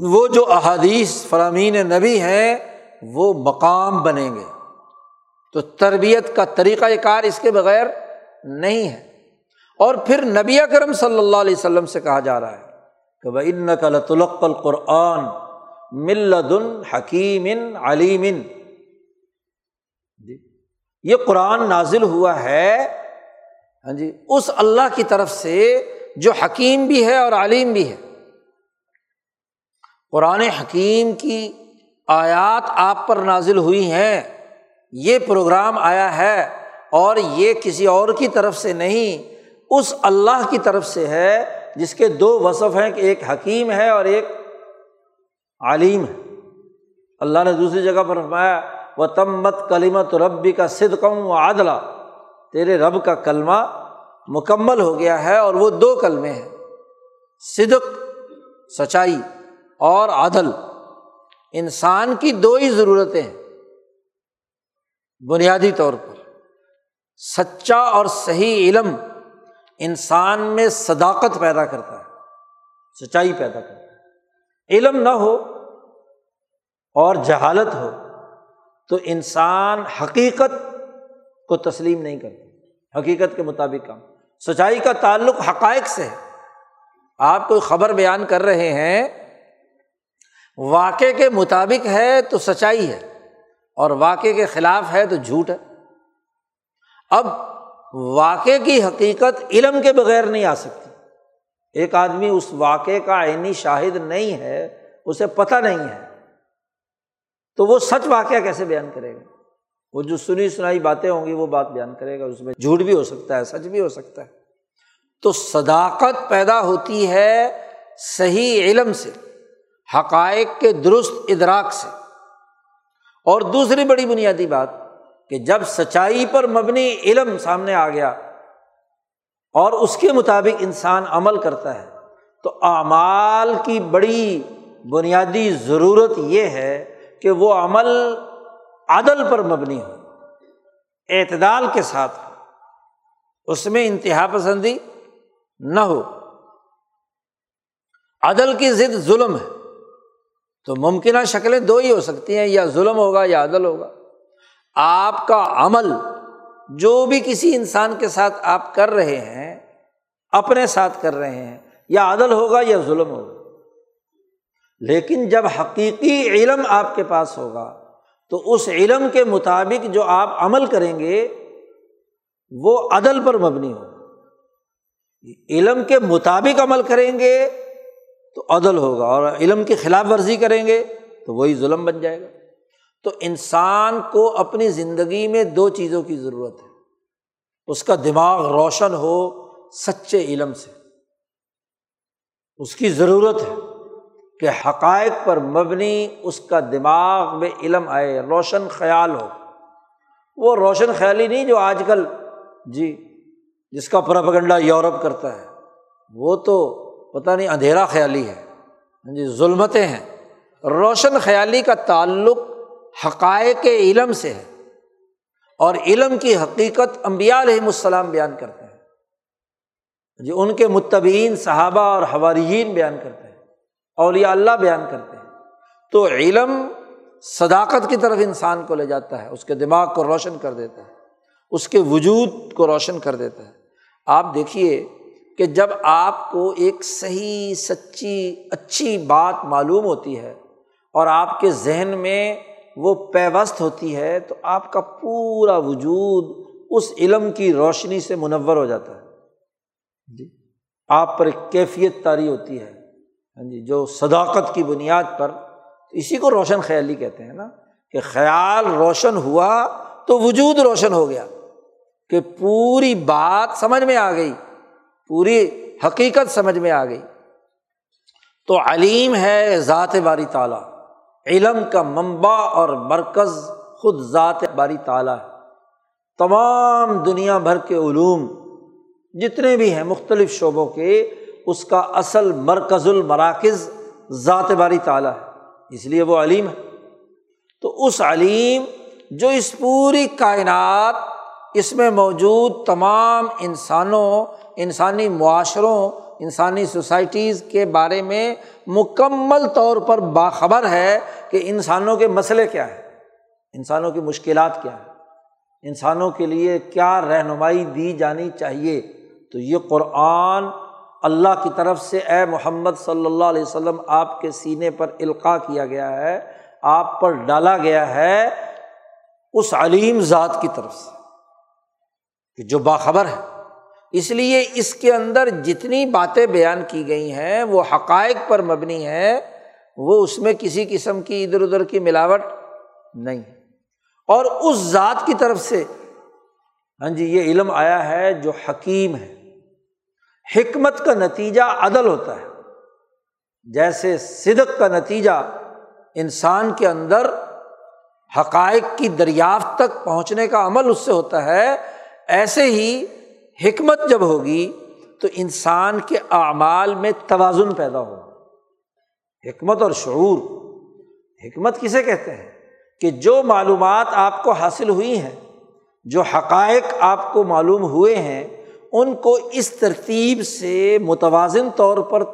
S1: وہ جو احادیث، فرامین نبی ہیں، وہ مقام بنیں گے۔ تو تربیت کا طریقۂ کار اس کے بغیر نہیں ہے۔ اور پھر نبی کرم صلی اللہ علیہ وسلم سے کہا جا رہا ہے کہ بھائی ان لطلق القرآن ملدن حکیم علیم جی یہ قرآن نازل ہوا ہے ہاں جی اس اللہ کی طرف سے جو حکیم بھی ہے اور عالم بھی ہے۔ قرآن حکیم کی آیات آپ پر نازل ہوئی ہیں، یہ پروگرام آیا ہے اور یہ کسی اور کی طرف سے نہیں، اس اللہ کی طرف سے ہے۔ جس کے دو وصف ہیں کہ ایک حکیم ہے اور ایک عالم ہے۔ اللہ نے دوسری جگہ پر فرمایا و تمت کلیمت ربی کا صدقم و عادلہ تیرے رب کا کلمہ مکمل ہو گیا ہے اور وہ دو کلمے ہیں۔ صدق، سچائی اور عدل۔ انسان کی دو ہی ضرورتیں ہیں۔ بنیادی طور پر سچا اور صحیح علم۔ انسان میں صداقت پیدا کرتا ہے، سچائی پیدا کرتا ہے۔ علم نہ ہو اور جہالت ہو تو انسان حقیقت کو تسلیم نہیں کرتا۔ حقیقت کے مطابق کام۔ سچائی کا تعلق حقائق سے ہے۔ آپ کوئی خبر بیان کر رہے ہیں واقع کے مطابق ہے تو سچائی ہے اور واقع کے خلاف ہے تو جھوٹ ہے۔ اب واقع کی حقیقت علم کے بغیر نہیں آ سکتی۔ ایک آدمی اس واقعے کا عینی شاہد نہیں ہے، اسے پتہ نہیں ہے۔ تو وہ سچ واقعہ کیسے بیان کرے گا؟ وہ جو سنی سنائی باتیں ہوں گی، وہ بات بیان کرے گا۔ اس میں جھوٹ بھی ہو سکتا ہے، سچ بھی ہو سکتا ہے۔ تو صداقت پیدا ہوتی ہے صحیح علم سے، حقائق کے درست ادراک سے۔ اور دوسری بڑی بنیادی بات کہ جب سچائی پر مبنی علم سامنے آ گیا اور اس کے مطابق انسان عمل کرتا ہے، تو اعمال کی بڑی بنیادی ضرورت یہ ہے کہ وہ عمل عدل پر مبنی ہو، اعتدال کے ساتھ ہو، اس میں انتہا پسندی نہ ہو۔ عدل کی ضد ظلم ہے، تو ممکنہ شکلیں دو ہی ہو سکتی ہیں، یا ظلم ہوگا یا عدل ہوگا۔ آپ کا عمل جو بھی کسی انسان کے ساتھ آپ کر رہے ہیں، اپنے ساتھ کر رہے ہیں، یا عدل ہوگا یا ظلم ہوگا۔ لیکن جب حقیقی علم آپ کے پاس ہوگا، تو اس علم کے مطابق جو آپ عمل کریں گے، وہ عدل پر مبنی ہوگا۔ علم کے مطابق عمل کریں گے تو عدل ہوگا اور علم کی خلاف ورزی کریں گے تو وہی ظلم بن جائے گا۔ تو انسان کو اپنی زندگی میں دو چیزوں کی ضرورت ہے۔ اس کا دماغ روشن ہو سچے علم سے۔ اس کی ضرورت ہے کہ حقائق پر مبنی اس کا دماغ میں علم آئے، روشن خیال ہو۔ وہ روشن خیالی نہیں جو آج کل جی جس کا پراپگنڈا یورپ کرتا ہے۔ وہ تو پتہ نہیں اندھیرا خیالی ہے۔ ہاں جی ظلمتیں ہیں۔ روشن خیالی کا تعلق حقائق علم سے ہے اور علم کی حقیقت امبیا علیہم السلام بیان کرتے ہیں۔ جو ان کے متبین صحابہ اور حواریین بیان کرتے ہیں، اولیاء اللہ بیان کرتے ہیں۔ تو علم صداقت کی طرف انسان کو لے جاتا ہے، اس کے دماغ کو روشن کر دیتا ہے، اس کے وجود کو روشن کر دیتا ہے۔ آپ دیکھیے کہ جب آپ کو ایک صحیح، سچی، اچھی بات معلوم ہوتی ہے اور آپ کے ذہن میں وہ پیوست ہوتی ہے تو آپ کا پورا وجود اس علم کی روشنی سے منور ہو جاتا ہے۔ جی۔ آپ پر ایک کیفیت تاری ہوتی ہے۔ ہاں جی جو صداقت کی بنیاد پر۔ اسی کو روشن خیالی کہتے ہیں نا کہ خیال روشن ہوا تو وجود روشن ہو گیا۔ کہ پوری بات سمجھ میں آ گئی۔ پوری حقیقت سمجھ میں آ گئی۔ تو علیم ہے ذات باری تعالیٰ۔ علم کا منبع اور مرکز خود ذات باری تعالیٰ ہے۔ تمام دنیا بھر کے علوم جتنے بھی ہیں مختلف شعبوں کے، اس کا اصل مرکز المراکز ذات باری تعالیٰ ہے۔ اس لیے وہ علیم ہے۔ تو اس علیم جو اس پوری کائنات، اس میں موجود تمام انسانوں، انسانی معاشروں انسانی سوسائٹیز کے بارے میں مکمل طور پر باخبر ہے کہ انسانوں کے مسئلے کیا ہیں، انسانوں کی مشکلات کیا ہیں، انسانوں کے لیے کیا رہنمائی دی جانی چاہیے۔ تو یہ قرآن اللہ کی طرف سے اے محمد صلی اللہ علیہ وسلم آپ کے سینے پر القاع کیا گیا ہے، آپ پر ڈالا گیا ہے اس علیم ذات کی طرف سے کہ جو باخبر ہے۔ اس لیے اس کے اندر جتنی باتیں بیان کی گئی ہیں، وہ حقائق پر مبنی ہے وہ اس میں کسی قسم کی ادھر ادھر کی ملاوٹ نہیں۔ اور اس ذات کی طرف سے ہاں جی یہ علم آیا ہے جو حکیم ہے۔ حکمت کا نتیجہ عدل ہوتا ہے۔ جیسے صدق کا نتیجہ انسان کے اندر حقائق کی دریافت تک پہنچنے کا عمل اس سے ہوتا ہے، ایسے ہی حکمت جب ہوگی تو انسان کے اعمال میں توازن پیدا ہوگا۔ حکمت اور شعور۔ حکمت کسے کہتے ہیں؟ کہ جو معلومات آپ کو حاصل ہوئی ہیں، جو حقائق آپ کو معلوم ہوئے ہیں، ان کو اس ترتیب سے متوازن طور پر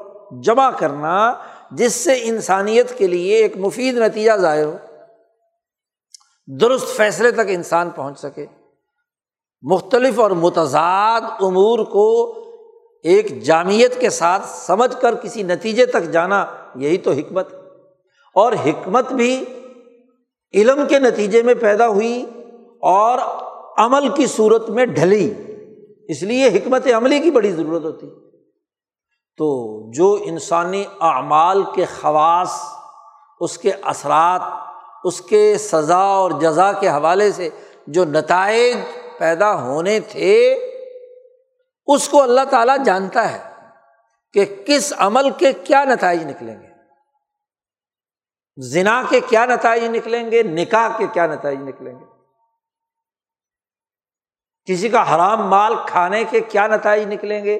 S1: جمع کرنا جس سے انسانیت کے لیے ایک مفید نتیجہ ظاہر ہو۔ درست فیصلے تک انسان پہنچ سکے۔ مختلف اور متضاد امور کو ایک جامعت کے ساتھ سمجھ کر کسی نتیجے تک جانا، یہی تو حکمت اور حکمت بھی علم کے نتیجے میں پیدا ہوئی اور عمل کی صورت میں ڈھلی۔ اس لیے حکمت عملی کی بڑی ضرورت ہوتی۔ تو جو انسانی اعمال کے خواص، اس کے اثرات، اس کے سزا اور جزا کے حوالے سے جو نتائج پیدا ہونے تھے، اس کو اللہ تعالیٰ جانتا ہے کہ کس عمل کے کیا نتائج نکلیں گے۔ زنا کے کیا نتائج نکلیں گے، نکاح کے کیا نتائج نکلیں گے۔ کسی کا حرام مال کھانے کے کیا نتائج نکلیں گے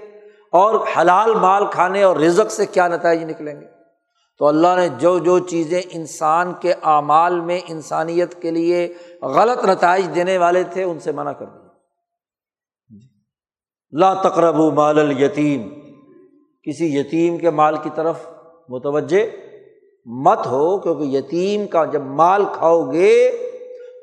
S1: اور حلال مال کھانے اور رزق سے کیا نتائج نکلیں گے۔ تو اللہ نے جو جو چیزیں انسان کے اعمال میں انسانیت کے لیے غلط نتائج دینے والے تھے، ان سے منع کر دیا۔ جی۔ لا تقرب مال الیتیم۔ کسی یتیم کے مال کی طرف متوجہ مت ہو، کیونکہ یتیم کا جب مال کھاؤ گے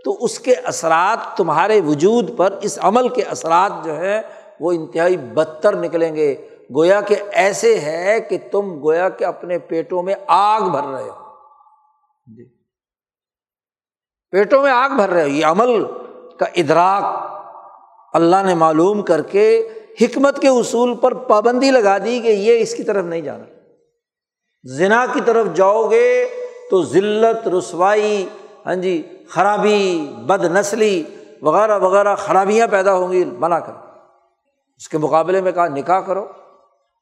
S1: تو اس کے اثرات تمہارے وجود پر، اس عمل کے اثرات جو ہے وہ انتہائی بدتر نکلیں گے۔ گویا کہ ایسے ہے کہ تم گویا کہ اپنے پیٹوں میں آگ بھر رہے ہو۔ جی۔ پیٹوں میں آگ بھر رہے ہو۔ یہ عمل کا ادراک اللہ نے معلوم کر کے حکمت کے اصول پر پابندی لگا دی کہ یہ اس کی طرف نہیں جانا۔ زنا کی طرف جاؤ گے تو ذلت، رسوائی ہاں جی خرابی بد نسلی وغیرہ وغیرہ خرابیاں پیدا ہوں گی۔ منع کر اس کے مقابلے میں کہا، نکاح کرو۔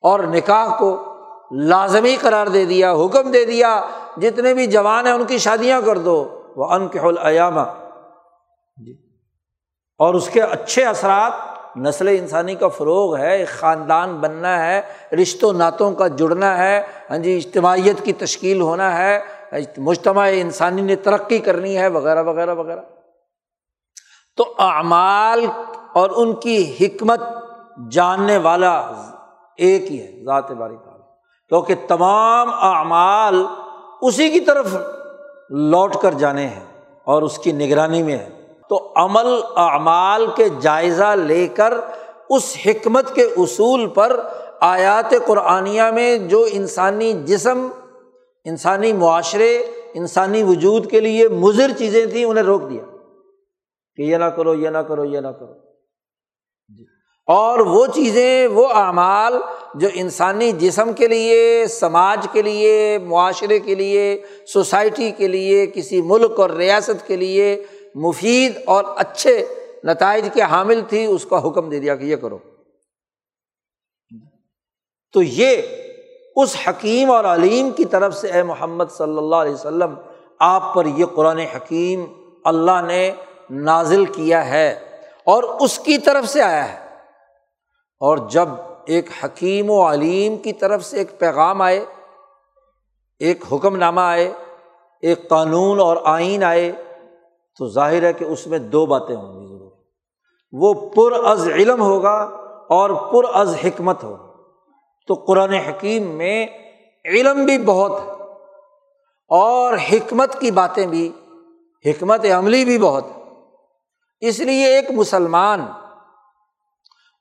S1: اور نکاح کو لازمی قرار دے دیا، حکم دے دیا، جتنے بھی جوان ہیں ان کی شادیاں کر دو۔ وہ ان کے العیامہ جی۔ اور اس کے اچھے اثرات، نسل انسانی کا فروغ ہے، ایک خاندان بننا ہے، رشتوں نعتوں کا جڑنا ہے ہاں جی اجتماعیت کی تشکیل ہونا ہے، مجتمع انسانی نے ترقی کرنی ہے، وغیرہ وغیرہ وغیرہ۔ تو اعمال اور ان کی حکمت جاننے والا ایک ہی ہے، ذات باری تعالیٰ۔ کیونکہ تمام اعمال اسی کی طرف لوٹ کر جانے ہیں اور اس کی نگرانی میں ہے تو عمل، اعمال کے جائزہ لے کر اس حکمت کے اصول پر آیات قرآنیہ میں جو انسانی جسم، انسانی معاشرے، انسانی وجود کے لیے مضر چیزیں تھیں، انہیں روک دیا۔ کہ یہ نہ کرو، یہ نہ کرو، یہ نہ کرو۔ اور وہ چیزیں، وہ اعمال جو انسانی جسم کے لیے، سماج کے لیے، معاشرے کے لیے، سوسائٹی کے لیے، کسی ملک اور ریاست کے لیے مفید اور اچھے نتائج کے حامل تھی، اس کا حکم دے دیا کہ یہ کرو۔ تو یہ اس حکیم اور علیم کی طرف سے اے محمد صلی اللہ علیہ وسلم، آپ پر یہ قرآن حکیم اللہ نے نازل کیا ہے اور اس کی طرف سے آیا ہے۔ اور جب ایک حکیم و علیم کی طرف سے ایک پیغام آئے، ایک حکم نامہ آئے، ایک قانون اور آئین آئے، تو ظاہر ہے کہ اس میں دو باتیں ہوں گی ضرور۔ وہ پر از علم ہوگا اور پر از حکمت ہوگا۔ تو قرآن حکیم میں علم بھی بہت ہے اور حکمت کی باتیں بھی، حکمت عملی بھی بہت ہے۔ اس لیے ایک مسلمان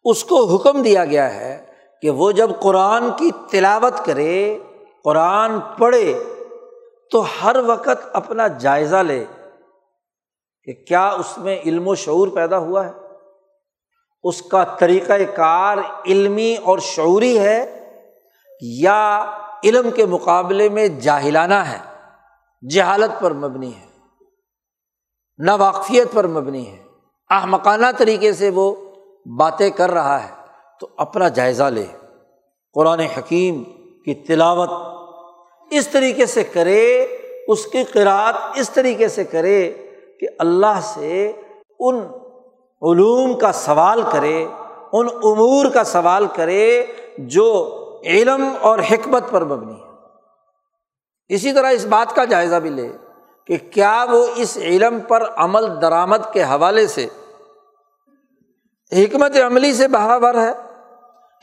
S1: اس کو حکم دیا گیا ہے کہ وہ جب قرآن کی تلاوت کرے، قرآن پڑھے، تو ہر وقت اپنا جائزہ لے کہ کیا اس میں علم و شعور پیدا ہوا ہے؟ اس کا طریقۂ کار علمی اور شعوری ہے یا علم کے مقابلے میں جاہلانہ ہے؟ جہالت پر مبنی ہے نا واقفیت پر مبنی ہے، احمقانہ طریقے سے وہ باتیں کر رہا ہے، تو اپنا جائزہ لے۔ قرآن حکیم کی تلاوت اس طریقے سے کرے، اس کی قرآت اس طریقے سے کرے کہ اللہ سے ان علوم کا سوال کرے، ان امور کا سوال کرے جو علم اور حکمت پر مبنی ہے۔ اسی طرح اس بات کا جائزہ بھی لے کہ کیا وہ اس علم پر عمل درآمد کے حوالے سے حکمت عملی سے برابر ہے،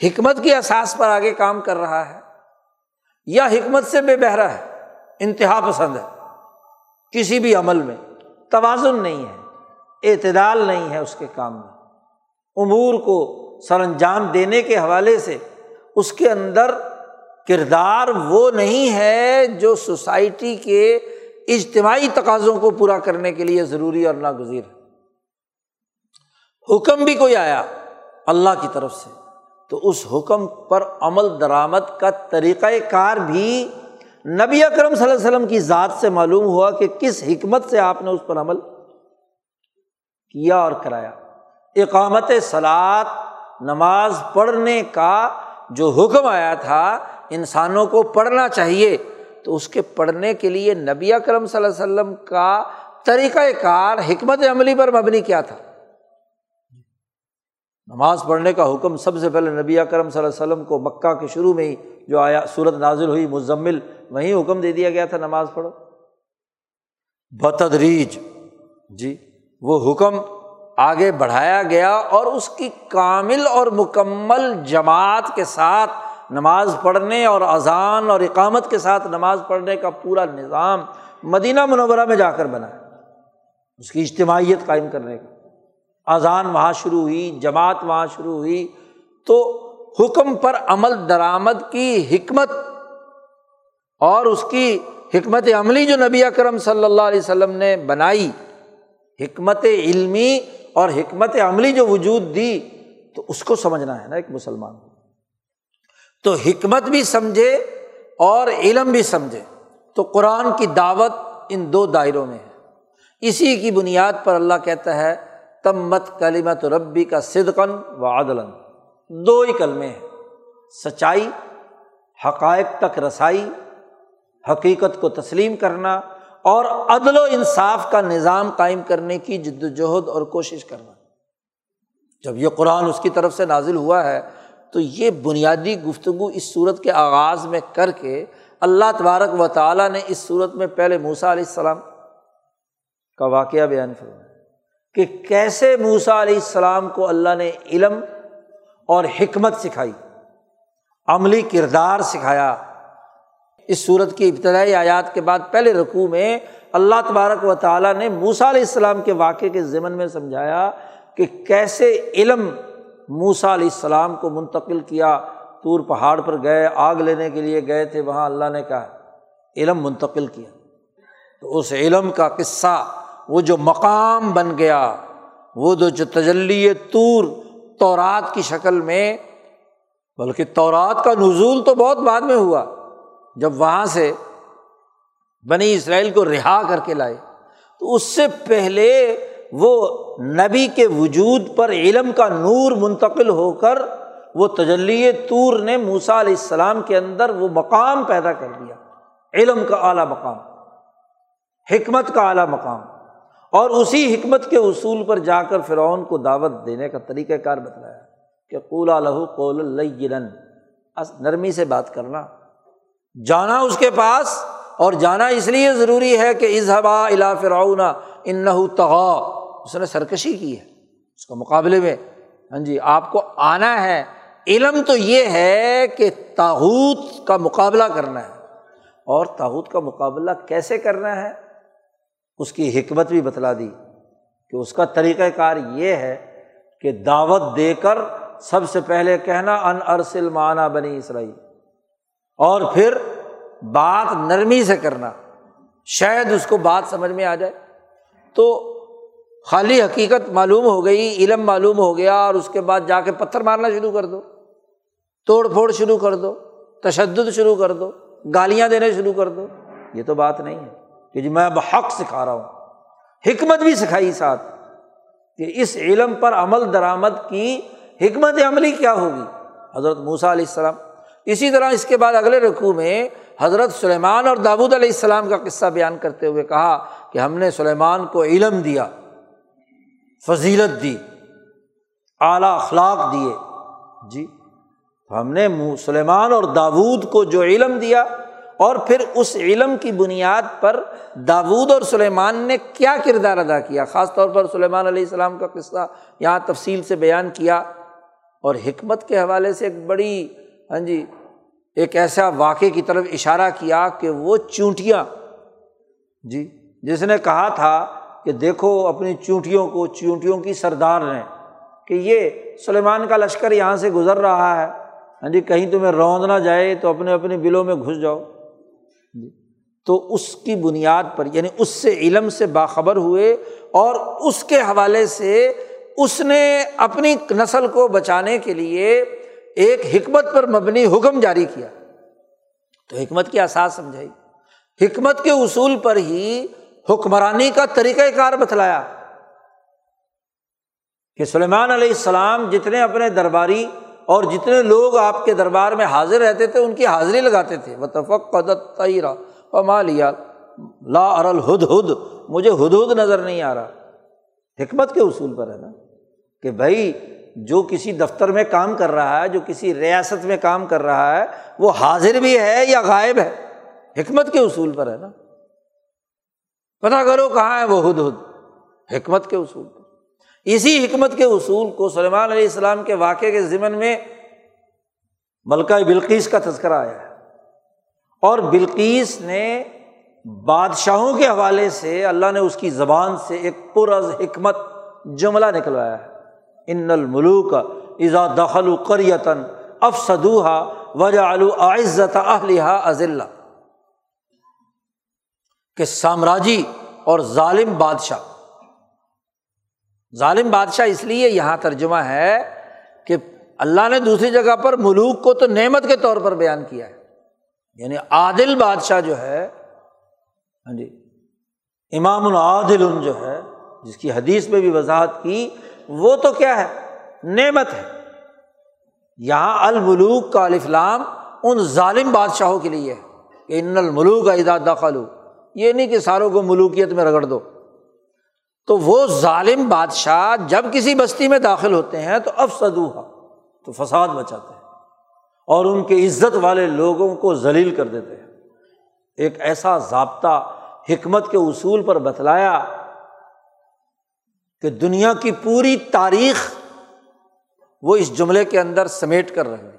S1: حکمت کی احساس پر آگے کام کر رہا ہے، یا حکمت سے بے بہرا ہے، انتہا پسند ہے۔ کسی بھی عمل میں توازن نہیں ہے، اعتدال نہیں ہے اس کے کام میں۔ امور کو سر انجام دینے کے حوالے سے اس کے اندر کردار وہ نہیں ہے جو سوسائٹی کے اجتماعی تقاضوں کو پورا کرنے کے لیے ضروری اور ناگزیر ہے۔ حکم بھی کوئی آیا اللہ کی طرف سے، تو اس حکم پر عمل درآمد کا طریقۂ کار بھی نبی اکرم صلی اللہ علیہ وسلم کی ذات سے معلوم ہوا کہ کس حکمت سے آپ نے اس پر عمل کیا اور کرایا۔ اقامت سلاد نماز پڑھنے کا جو حکم آیا تھا انسانوں کو پڑھنا چاہیے، تو اس کے پڑھنے کے لیے نبی اکرم صلی اللہ علیہ وسلم کا طریقۂ کار، حکمت عملی پر مبنی کیا تھا۔ نماز پڑھنے کا حکم سب سے پہلے نبی اکرم صلی اللہ علیہ وسلم کو مکہ کے شروع میں ہی جو آیا صورت نازل ہوئی، مزمل، وہیں حکم دے دیا گیا تھا نماز پڑھو۔ بتدریج جی وہ حکم آگے بڑھایا گیا اور اس کی کامل اور مکمل جماعت کے ساتھ نماز پڑھنے اور اذان اور اقامت کے ساتھ نماز پڑھنے کا پورا نظام مدینہ منورہ میں جا کر بنا۔ اس کی اجتماعیت قائم کرنے کا۔ اذان وہاں شروع ہوئی، جماعت وہاں شروع ہوئی۔ تو حکم پر عمل درآمد کی حکمت اور اس کی حکمت عملی جو نبی اکرم صلی اللہ علیہ وسلم نے بنائی، حکمت علمی اور حکمت عملی جو وجود دی، تو اس کو سمجھنا ہے نا ایک مسلمان کو۔ تو حکمت بھی سمجھے اور علم بھی سمجھے۔ تو قرآن کی دعوت ان دو دائروں میں ہے۔ اسی کی بنیاد پر اللہ کہتا ہے تمت کلیمت ربی کا صدقن و عدلن دو ہی کلمے ہیں۔ سچائی، حقائق تک رسائی، حقیقت کو تسلیم کرنا اور عدل و انصاف کا نظام قائم کرنے کی جد وجہد اور کوشش کرنا۔ جب یہ قرآن اس کی طرف سے نازل ہوا ہے تو یہ بنیادی گفتگو اس صورت کے آغاز میں کر کے اللہ تبارک و تعالیٰ نے اس صورت میں پہلے موسا علیہ السلام کا واقعہ بیان فرمایا۔ کہ کیسے موسا علیہ السلام کو اللہ نے علم اور حکمت سکھائی، عملی کردار سکھایا۔ اس صورت کی ابتدائی آیات کے بعد پہلے رقوع میں اللہ تبارک و تعالیٰ نے موسا علیہ السلام کے واقعے کے ضمن میں سمجھایا کہ کیسے علم موسا علیہ السلام کو منتقل کیا۔ طور پہاڑ پر گئے، آگ لینے کے لیے گئے تھے، وہاں اللہ نے کہا، علم منتقل کیا۔ تو اس علم کا قصہ وہ جو مقام بن گیا، وہ جو تجلی طور تورات کی شکل میں، بلکہ تورات کا نزول تو بہت بعد میں ہوا، جب وہاں سے بنی اسرائیل کو رہا کر کے لائے۔ تو اس سے پہلے وہ نبی کے وجود پر علم کا نور منتقل ہو کر وہ تجلی طور نے موسا علیہ السلام کے اندر وہ مقام پیدا کر دیا۔ علم کا اعلیٰ مقام، حکمت کا اعلیٰ مقام۔ اور اسی حکمت کے اصول پر جا کر فرعون کو دعوت دینے کا طریقۂ کار بتلایا کہ قولا لہو قول نرمی سے بات کرنا۔ جانا اس کے پاس اور جانا اس لیے ضروری ہے کہ اظہبا الا فرعون ان تغا اس نے سرکشی کی ہے اس کا مقابلے میں۔ ہاں جی آپ کو آنا ہے۔ علم تو یہ ہے کہ تاحود کا مقابلہ کرنا ہے۔ اور تاحود کا مقابلہ کیسے کرنا ہے؟ اس کی حکمت بھی بتلا دی کہ اس کا طریقۂ کار یہ ہے کہ دعوت دے کر سب سے پہلے کہنا، ان ارسل معنی بنی اسرائی اور پھر بات نرمی سے کرنا، شاید اس کو بات سمجھ میں آ جائے۔ تو خالی حقیقت معلوم ہو گئی، علم معلوم ہو گیا، اور اس کے بعد جا کے پتھر مارنا شروع کر دو، توڑ پھوڑ شروع کر دو، تشدد شروع کر دو، گالیاں دینے شروع کر دو۔ یہ تو بات نہیں ہے۔ کہ جی میں اب حق سکھا رہا ہوں۔ حکمت بھی سکھائی ساتھ کہ اس علم پر عمل درآمد کی حکمت عملی کیا ہوگی۔ حضرت موسیٰ علیہ السلام۔ اسی طرح اس کے بعد اگلے رقوع میں حضرت سلیمان اور دابود علیہ السلام کا قصہ بیان کرتے ہوئے کہا کہ ہم نے سلیمان کو علم دیا، فضیلت دی، اعلیٰ اخلاق دیے۔ جی ہم نے سلیمان اور داود کو جو علم دیا اور پھر اس علم کی بنیاد پر داود اور سلیمان نے کیا کردار ادا کیا؟ خاص طور پر سلیمان علیہ السلام کا قصہ یہاں تفصیل سے بیان کیا اور حکمت کے حوالے سے ایک بڑی ہاں جی ایک ایسا واقعے کی طرف اشارہ کیا کہ وہ چونٹیاں جی جس نے کہا تھا کہ دیکھو اپنی چونٹیوں کو، چونٹیوں کی سردار نے کہ یہ سلیمان کا لشکر یہاں سے گزر رہا ہے ہاں جی کہیں تمہیں روند نہ جائے تو اپنے اپنے بلوں میں گھس جاؤ۔ تو اس کی بنیاد پر یعنی اس سے علم سے باخبر ہوئے اور اس کے حوالے سے اس نے اپنی نسل کو بچانے کے لیے ایک حکمت پر مبنی حکم جاری کیا۔ تو حکمت کی احساس سمجھائی۔ حکمت کے اصول پر ہی حکمرانی کا طریقۂ کار بتلایا کہ سلیمان علیہ السلام جتنے اپنے درباری اور جتنے لوگ آپ کے دربار میں حاضر رہتے تھے، ان کی حاضری لگاتے تھے۔ وہ تفق قدت لیا لا ارل ہد ہد مجھے ہد ہد نظر نہیں آ رہا۔ حکمت کے اصول پر ہے نا کہ بھائی، جو کسی دفتر میں کام کر رہا ہے، جو کسی ریاست میں کام کر رہا ہے، وہ حاضر بھی ہے یا غائب ہے؟ حکمت کے اصول پر ہے نا۔ پتا کرو کہاں ہے وہ ہد ہد حکمت کے اصول پر۔ اسی حکمت کے اصول کو سلمان علیہ السلام کے واقعے کے ذمن میں ملکہ بلقیس کا تذکرہ آیا ہے۔ اور بلقیس نے بادشاہوں کے حوالے سے اللہ نے اس کی زبان سے ایک پرز حکمت جملہ نکلوایا ہے۔ ان الملوک ازا دخل قریتن افسدوہا وجہ عزت ازلہ کہ سامراجی اور ظالم بادشاہ۔ ظالم بادشاہ اس لیے یہاں ترجمہ ہے کہ اللہ نے دوسری جگہ پر ملوک کو تو نعمت کے طور پر بیان کیا ہے۔ یعنی عادل بادشاہ جو ہے ہاں جی امام العادل جو ہے، جس کی حدیث میں بھی وضاحت کی، وہ تو کیا ہے؟ نعمت ہے۔ یہاں الملوک کا الفلام ان ظالم بادشاہوں کے لیے ہے۔ کہ ان الملوک کا دخل یہ نہیں کہ ساروں کو ملوکیت میں رگڑ دو۔ تو وہ ظالم بادشاہ جب کسی بستی میں داخل ہوتے ہیں تو اب سدو تو فساد بچاتے ہیں۔ اور ان کے عزت والے لوگوں کو ذلیل کر دیتے ہیں۔ ایک ایسا ضابطہ حکمت کے اصول پر بتلایا کہ دنیا کی پوری تاریخ وہ اس جملے کے اندر سمیٹ کر رہے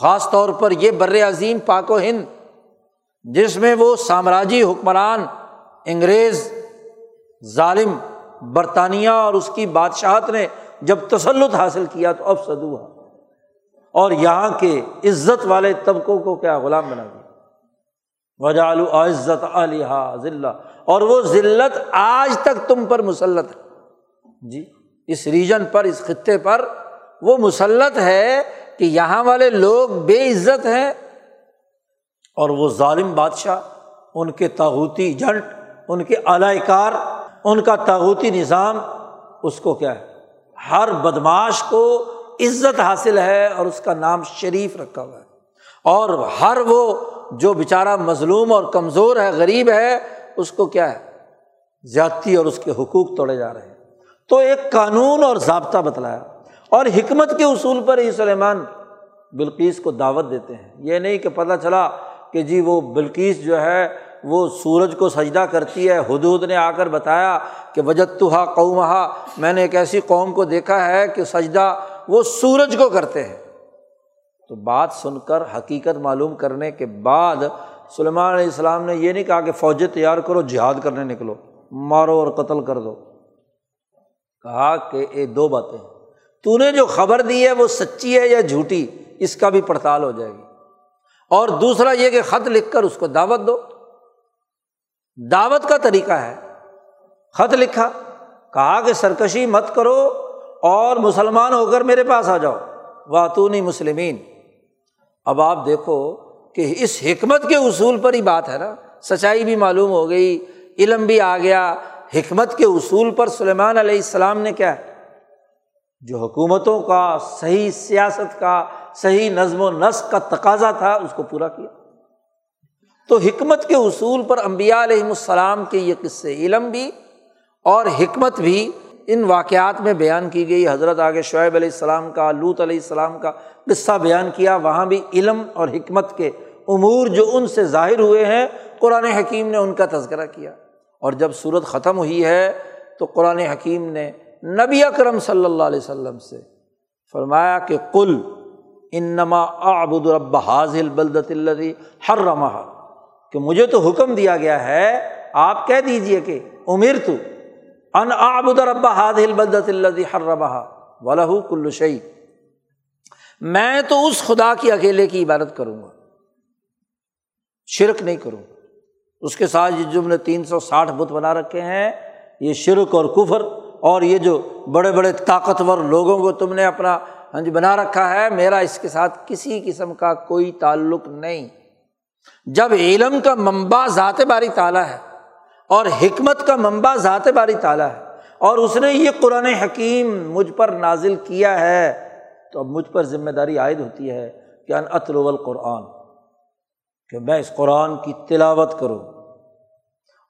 S1: خاص طور پر یہ بر عظیم پاک و ہند، جس میں وہ سامراجی حکمران، انگریز، ظالم برطانیہ اور اس کی بادشاہت نے جب تسلط حاصل کیا تو اب سدو ہاں۔ اور یہاں کے عزت والے طبقوں کو کیا غلام بنا دیا۔ وجالو عزت علیہ ذلہ اور وہ ذلت آج تک تم پر مسلط ہے۔ جی اس ریجن پر، اس خطے پر وہ مسلط ہے کہ یہاں والے لوگ بے عزت ہیں۔ اور وہ ظالم بادشاہ، ان کے تاغوتی ایجنٹ ان کے اعلی کار ان کا تاغوتی نظام، اس کو کیا ہے؟ ہر بدماش کو عزت حاصل ہے اور اس کا نام شریف رکھا ہوا ہے۔ اور ہر وہ جو بیچارہ مظلوم اور کمزور ہے، غریب ہے، اس کو کیا ہے؟ زیادتی اور اس کے حقوق توڑے جا رہے ہیں۔ تو ایک قانون اور ضابطہ بتلایا۔ اور حکمت کے اصول پر ہی سلیمان بلکیس کو دعوت دیتے ہیں۔ یہ نہیں کہ پتہ چلا کہ جی وہ بلکیس جو ہے، وہ سورج کو سجدہ کرتی ہے۔ حدود نے آ کر بتایا کہ وجت تو قومہ میں نے ایک ایسی قوم کو دیکھا ہے کہ سجدہ وہ سورج کو کرتے ہیں۔ تو بات سن کر حقیقت معلوم کرنے کے بعد سلیمان علیہ السلام نے یہ نہیں کہا کہ فوجیں تیار کرو، جہاد کرنے نکلو، مارو اور قتل کر دو۔ کہا کہ یہ دو باتیں تو نے جو خبر دی ہے وہ سچی ہے یا جھوٹی، اس کا بھی پڑتال ہو جائے گی۔ اور دوسرا یہ کہ خط لکھ کر اس کو دعوت دو۔ دعوت کا طریقہ ہے۔ خط لکھا، کہا کہ سرکشی مت کرو اور مسلمان ہو کر میرے پاس آ جاؤ۔ واتونی مسلمین۔ اب آپ دیکھو کہ اس حکمت کے اصول پر ہی بات ہے نا۔ سچائی بھی معلوم ہو گئی، علم بھی آ گیا۔ حکمت کے اصول پر سلیمان علیہ السلام نے کیا جو حکومتوں کا، صحیح سیاست کا، صحیح نظم و نسق کا تقاضا تھا، اس کو پورا کیا۔ تو حکمت کے اصول پر امبیا علیہم السلام کے یہ قصے، علم بھی اور حکمت بھی ان واقعات میں بیان کی گئی۔ حضرت آگے شعیب علیہ السلام کا لوت علیہ السلام کا قصہ بیان کیا۔ وہاں بھی علم اور حکمت کے امور جو ان سے ظاہر ہوئے ہیں، قرآن حکیم نے ان کا تذکرہ کیا۔ اور جب صورت ختم ہوئی ہے، تو قرآن حکیم نے نبی اکرم صلی اللہ علیہ وسلم سے فرمایا کہ کل انما آبد رب حاضل بلدت اللہ ہر کہ مجھے تو حکم دیا گیا ہے، آپ کہہ دیجیے کہ عمر تو ان آبد رب حاضل بلدت اللہ ہر ربا ولہ کل شعی میں تو اس خدا کی اکیلے کی عبادت کروں گا۔ شرک نہیں کروں۔ اس کے ساتھ جم نے تین سو ساٹھ بت بنا رکھے ہیں۔ یہ شرک اور کفر اور یہ جو بڑے بڑے طاقتور لوگوں کو تم نے اپنا ہاں جی بنا رکھا ہے، میرا اس کے ساتھ کسی قسم کا کوئی تعلق نہیں۔ جب علم کا منبع ذات باری تالا ہے اور حکمت کا منبع ذات باری تالا ہے۔ اور اس نے یہ قرآن حکیم مجھ پر نازل کیا ہے۔ تو اب مجھ پر ذمہ داری عائد ہوتی ہے کہ ان اطلو القرآن، کہ میں اس قرآن کی تلاوت کروں۔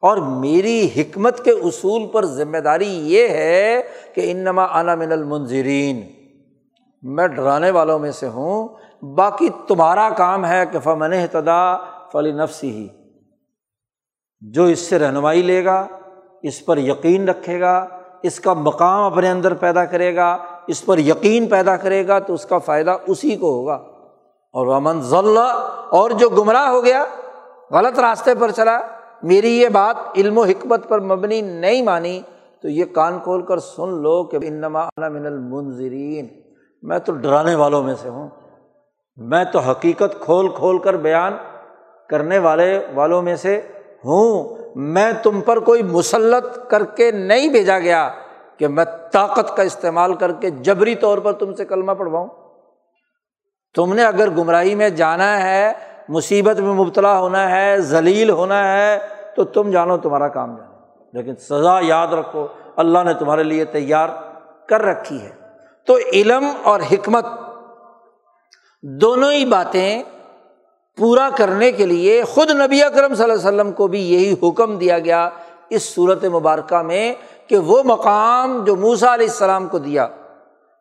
S1: اور میری حکمت کے اصول پر ذمہ داری یہ ہے کہ انما انا من المنظرین میں ڈرانے والوں میں سے ہوں۔ باقی تمہارا کام ہے کہ فمن تدا فلی نفسی ہی جو اس سے رہنمائی لے گا، اس پر یقین رکھے گا، اس کا مقام اپنے اندر پیدا کرے گا، اس پر یقین پیدا کرے گا تو اس کا فائدہ اسی کو ہوگا۔ اور امن ضلع اور جو گمراہ ہو گیا، غلط راستے پر چلا، میری یہ بات علم و حکمت پر مبنی نہیں مانی، تو یہ کان کھول کر سن لو کہ انما من المنظرین میں تو ڈرانے والوں میں سے ہوں۔ میں تو حقیقت کھول کھول کر بیان کرنے والے والوں میں سے ہوں، میں تم پر کوئی مسلط کر کے نہیں بھیجا گیا کہ میں طاقت کا استعمال کر کے جبری طور پر تم سے کلمہ پڑھواؤں۔ تم نے اگر گمراہی میں جانا ہے، مصیبت میں مبتلا ہونا ہے، ذلیل ہونا ہے، تو تم جانو تمہارا کام جانو لیکن سزا یاد رکھو، اللہ نے تمہارے لیے تیار کر رکھی ہے۔ تو علم اور حکمت دونوں ہی باتیں پورا کرنے کے لیے خود نبی اکرم صلی اللہ علیہ وسلم کو بھی یہی حکم دیا گیا اس صورت مبارکہ میں کہ وہ مقام جو موسا علیہ السلام کو دیا،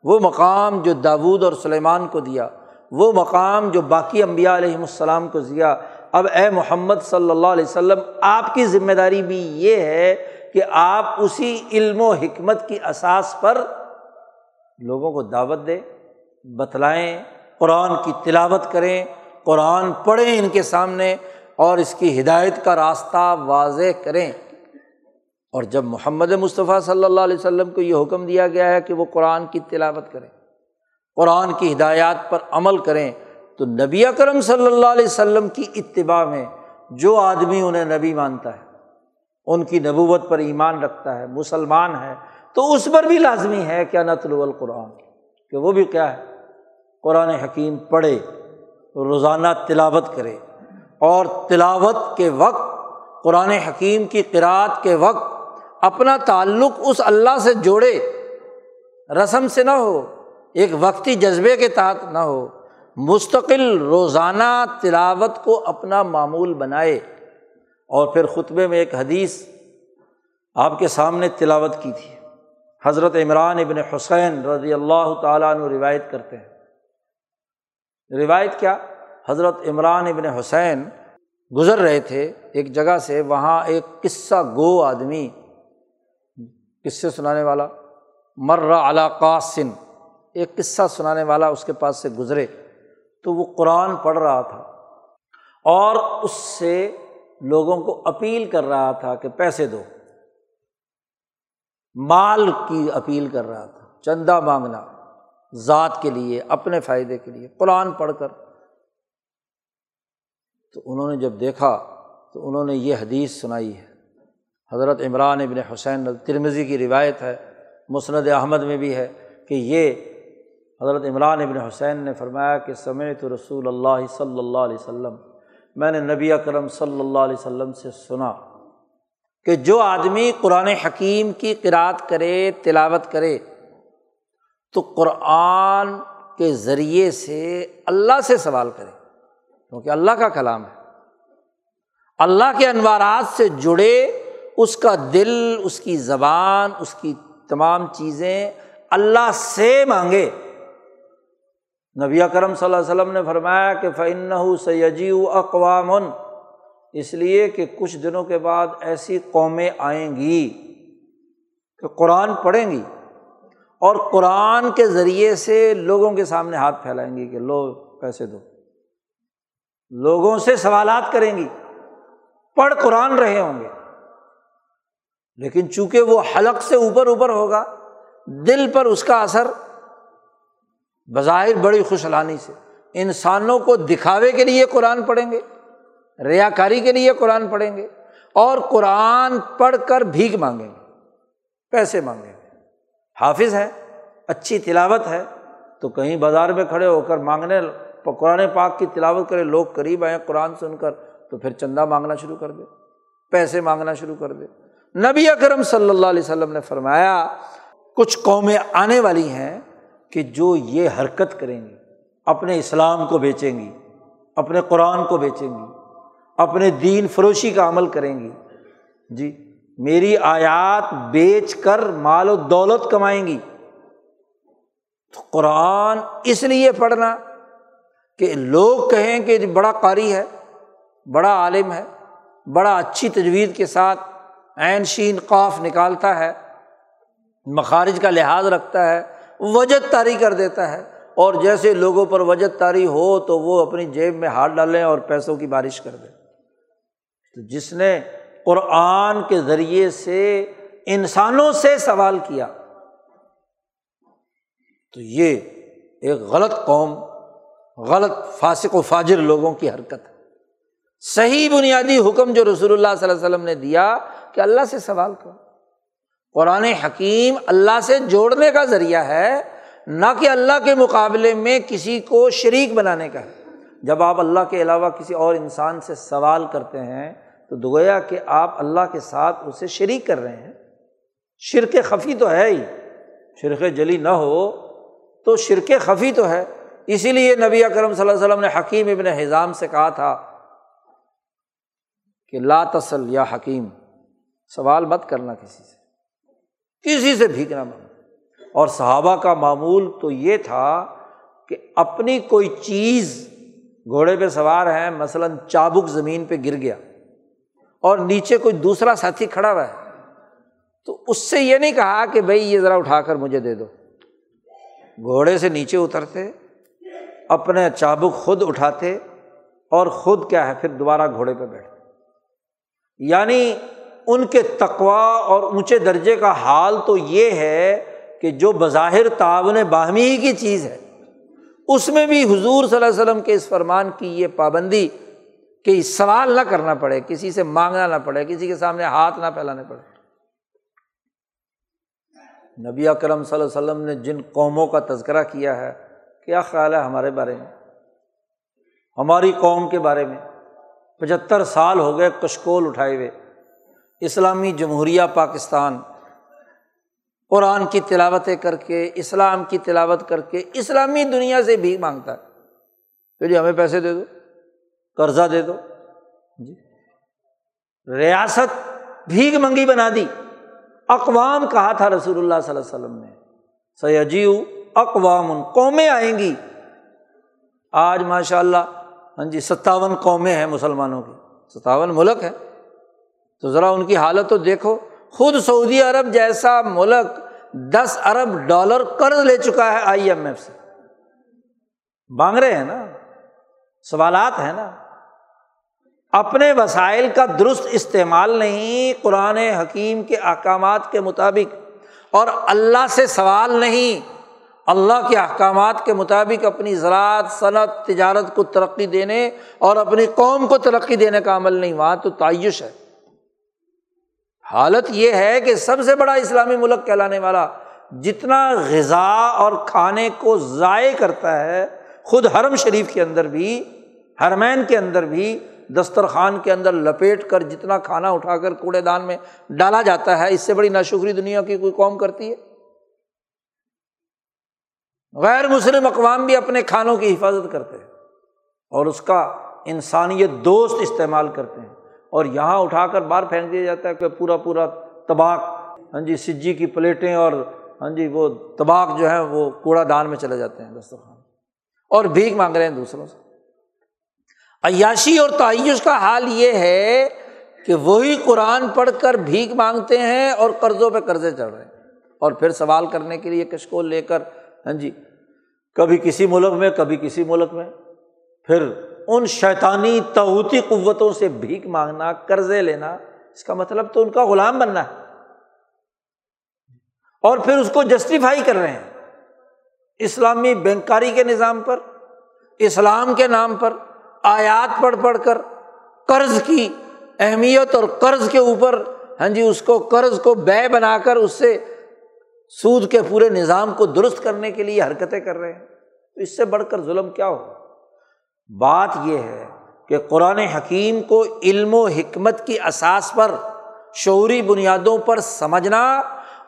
S1: وہ مقام جو داود اور سلیمان کو دیا، وہ مقام جو باقی امبیا علیہم السلام کو دیا۔ اب اے محمد صلی اللہ علیہ وسلم، آپ کی ذمہ داری بھی یہ ہے کہ آپ اسی علم و حکمت کی اساس پر لوگوں کو دعوت دیں، بتلائیں، قرآن کی تلاوت کریں قرآن پڑھیں ان کے سامنے اور اس کی ہدایت کا راستہ واضح کریں۔ اور جب محمد مصطفیٰ صلی اللہ علیہ وسلم کو یہ حکم دیا گیا ہے کہ وہ قرآن کی تلاوت کریں، قرآن کی ہدایات پر عمل کریں، تو نبی اکرم صلی اللہ علیہ وسلم کی اتباع میں جو آدمی انہیں نبی مانتا ہے، ان کی نبوت پر ایمان رکھتا ہے، مسلمان ہے، تو اس پر بھی لازمی ہے کیا نتل القرآن، کہ وہ بھی کیا ہے، قرآن حکیم پڑھے۔ روزانہ تلاوت کرے۔ اور تلاوت کے وقت، قرآن حکیم کی قرآت کے وقت اپنا تعلق اس اللہ سے جوڑے۔ رسم سے نہ ہو، ایک وقتی جذبے کے تحت نہ ہو۔ مستقل روزانہ تلاوت کو اپنا معمول بنائے۔ اور پھر خطبے میں ایک حدیث آپ کے سامنے تلاوت کی تھی۔ حضرت عمران ابن حسین رضی اللہ تعالیٰ عنہ روایت کرتے ہیں۔ روایت کیا؟ حضرت عمران ابن حسین گزر رہے تھے ایک جگہ سے، وہاں ایک قصہ گو آدمی، قصے سنانے والا مر علاقاسن ایک قصہ سنانے والا اس کے پاس سے گزرے تو وہ قرآن پڑھ رہا تھا اور اس سے لوگوں کو اپیل کر رہا تھا کہ پیسے دو۔ مال کی اپیل کر رہا تھا، چندہ مانگنا۔ ذات کے لیے، اپنے فائدے کے لیے، قرآن پڑھ کر۔ تو انہوں نے جب دیکھا، تو انہوں نے یہ حدیث سنائی ہے۔ حضرت عمران ابن حسین ترمزی کی روایت ہے، مسند احمد میں بھی ہے کہ یہ حضرت عمران ابن حسین نے فرمایا کہ سمیت رسول اللہ صلی اللہ علیہ وسلم، میں نے نبی اکرم صلی اللہ علیہ وسلم سے سنا کہ جو آدمی قرآن حکیم کی قرآت کرے، تلاوت کرے تو قرآن کے ذریعے سے اللہ سے سوال کرے کیونکہ اللہ کا کلام ہے۔ اللہ کے انوارات سے جڑے اس کا دل، اس کی زبان، اس کی تمام چیزیں اللہ سے مانگے۔ نبی کرم صلی اللہ علیہ وسلم نے فرمایا کہ فن سیجی اقوام اس لیے کہ کچھ دنوں کے بعد ایسی قومیں آئیں گی کہ قرآن پڑھیں گی۔ اور قرآن کے ذریعے سے لوگوں کے سامنے ہاتھ پھیلائیں گی کہ لو پیسے دو۔ لوگوں سے سوالات کریں گی۔ پڑھ قرآن رہے ہوں گے۔ لیکن چونکہ وہ حلق سے اوپر اوپر ہوگا، دل پر اس کا اثر بظاہر بڑی خوشحلانی سے۔ انسانوں کو دکھاوے کے لیے قرآن پڑھیں گے ریا کاری کے لیے قرآن پڑھیں گے اور قرآن پڑھ کر بھیک مانگیں گے، پیسے مانگیں گے۔ حافظ ہے، اچھی تلاوت ہے، تو کہیں بازار میں کھڑے ہو کر مانگنے، قرآن پاک کی تلاوت کرے، لوگ قریب آئیں قرآن سن کر، تو پھر چندہ مانگنا شروع کر دے، پیسے مانگنا شروع کر دے۔ نبی اکرم صلی اللہ علیہ وسلم نے فرمایا، کچھ قومیں آنے والی ہیں کہ جو یہ حرکت کریں گی، اپنے اسلام کو بیچیں گی، اپنے قرآن کو بیچیں گی، اپنے دین فروشی کا عمل کریں گی۔ جی میری آیات بیچ کر مال و دولت کمائیں گی۔ تو قرآن اس لیے پڑھنا کہ لوگ کہیں کہ بڑا قاری ہے، بڑا عالم ہے، بڑا اچھی تجویز کے ساتھ عین شین قاف نکالتا ہے، مخارج کا لحاظ رکھتا ہے، وجد طاری کر دیتا ہے۔ اور جیسے لوگوں پر وجد طاری ہو تو وہ اپنی جیب میں ہاتھ ڈالیں اور پیسوں کی بارش کر دیں۔ تو جس نے قرآن کے ذریعے سے انسانوں سے سوال کیا۔ تو یہ ایک غلط قوم، غلط فاسق و فاجر لوگوں کی حرکت ہے۔ صحیح بنیادی حکم جو رسول اللہ صلی اللہ علیہ وسلم نے دیا کہ اللہ سے سوال کرو۔ قرآن حکیم اللہ سے جوڑنے کا ذریعہ ہے، نہ کہ اللہ کے مقابلے میں کسی کو شریک بنانے کا ہے۔ جب آپ اللہ کے علاوہ کسی اور انسان سے سوال کرتے ہیں تو دگویا کہ آپ اللہ کے ساتھ اسے شریک کر رہے ہیں۔ شرک خفی تو ہے ہی۔ شرک جلی نہ ہو تو شرک خفی تو ہے۔ اسی لیے نبی اکرم صلی اللہ علیہ وسلم نے حکیم ابن حضام سے کہا تھا کہ لا تسل یا حکیم، سوال مت کرنا کسی سے۔ کسی سے بھیگنا مانگ اور صحابہ کا معمول تو یہ تھا کہ اپنی کوئی چیز گھوڑے پہ سوار ہے مثلاً چابک زمین پہ گر گیا۔ اور نیچے کوئی دوسرا ساتھی کھڑا ہوا ہے۔ تو اس سے یہ نہیں کہا کہ بھائی یہ ذرا اٹھا کر مجھے دے دو۔ گھوڑے سے نیچے اترتے، اپنے چابک خود اٹھاتے اور خود کیا ہے، پھر دوبارہ گھوڑے پہ بیٹھتے۔ یعنی ان کے تقوا اور اونچے درجے کا حال تو یہ ہے کہ جو بظاہر تعاون باہمی ہی کی چیز ہے، اس میں بھی حضور صلی اللہ علیہ وسلم کے اس فرمان کی یہ پابندی کہ سوال نہ کرنا پڑے، کسی سے مانگنا نہ پڑے، کسی کے سامنے ہاتھ نہ پھیلانے پڑے۔ نبی اکرم صلی اللہ علیہ وسلم نے جن قوموں کا تذکرہ کیا ہے، کیا خیال ہے ہمارے بارے میں؟ ہماری قوم کے بارے میں۔ پچہتر سال ہو گئے کشکول اٹھائے ہوئے۔ اسلامی جمہوریہ پاکستان۔ قرآن کی تلاوتیں کر کے، اسلام کی تلاوت کر کے، اسلامی دنیا سے بھی مانگتا ہے۔ کہ جی ہمیں پیسے دے دو۔ قرضہ دے دو۔ جی۔ ریاست بھیگ منگی بنا دی۔ اقوام کہا تھا رسول اللہ صلی اللہ علیہ وسلم نے۔ سیاجیو اقوام قومیں آئیں گی۔ آج ماشاء اللہ ہاں جی ستاون قومیں ہیں مسلمانوں کی۔ ستاون ملک ہے۔ تو ذرا ان کی حالت تو دیکھو۔ خود سعودی عرب جیسا ملک دس ارب ڈالر قرض لے چکا ہے آئی ایم ایف سے۔ مانگ رہے ہیں نا؟ سوالات ہیں نا؟ اپنے وسائل کا درست استعمال نہیں، قرآن حکیم کے احکامات کے مطابق، اور اللہ سے سوال نہیں، اللہ کے احکامات کے مطابق اپنی زراعت، صنعت، تجارت کو ترقی دینے اور اپنی قوم کو ترقی دینے کا عمل نہیں، وہاں تو تعیش ہے۔ حالت یہ ہے کہ سب سے بڑا اسلامی ملک کہلانے والا جتنا غذا اور کھانے کو ضائع کرتا ہے، خود حرم شریف کے اندر بھی، حرمین کے اندر بھی دسترخوان کے اندر لپیٹ کر جتنا کھانا اٹھا کر کوڑے دان میں ڈالا جاتا ہے، اس سے بڑی ناشکری دنیا کی کوئی قوم کرتی ہے؟ غیر مسلم اقوام بھی اپنے کھانوں کی حفاظت کرتے ہیں اور اس کا انسانیت دوست استعمال کرتے ہیں۔ اور یہاں اٹھا کر باہر پھینک دیا جاتا ہے کہ پورا پورا تباک ہاں جی سجی کی پلیٹیں اور ہاں جی وہ تباک جو ہے وہ کوڑا دان میں چلے جاتے ہیں دسترخوان۔ اور بھیک مانگ رہے ہیں دوسروں سے۔ عیاشی اور تعیش کا حال یہ ہے کہ وہی قرآن پڑھ کر بھیک مانگتے ہیں اور قرضوں پہ قرضے چڑھ رہے ہیں۔ اور پھر سوال کرنے کے لیے کشکول لے کر ہاں جی کبھی کسی ملک میں، کبھی کسی ملک میں۔ پھر ان شیطانی توتی قوتوں سے بھیک مانگنا، قرضے لینا، اس کا مطلب تو ان کا غلام بننا ہے۔ اور پھر اس کو جسٹیفائی کر رہے ہیں۔ اسلامی بینکاری کے نظام پر، اسلام کے نام پر آیات پڑھ پڑھ کر قرض کی اہمیت اور قرض کے اوپر ہاں جی اس کو قرض کو بے بنا کر اس سے سود کے پورے نظام کو درست کرنے کے لیے حرکتیں کر رہے ہیں۔ تو اس سے بڑھ کر ظلم کیا ہو؟ بات یہ ہے کہ قرآن حکیم کو علم و حکمت کی اساس پر، شعوری بنیادوں پر سمجھنا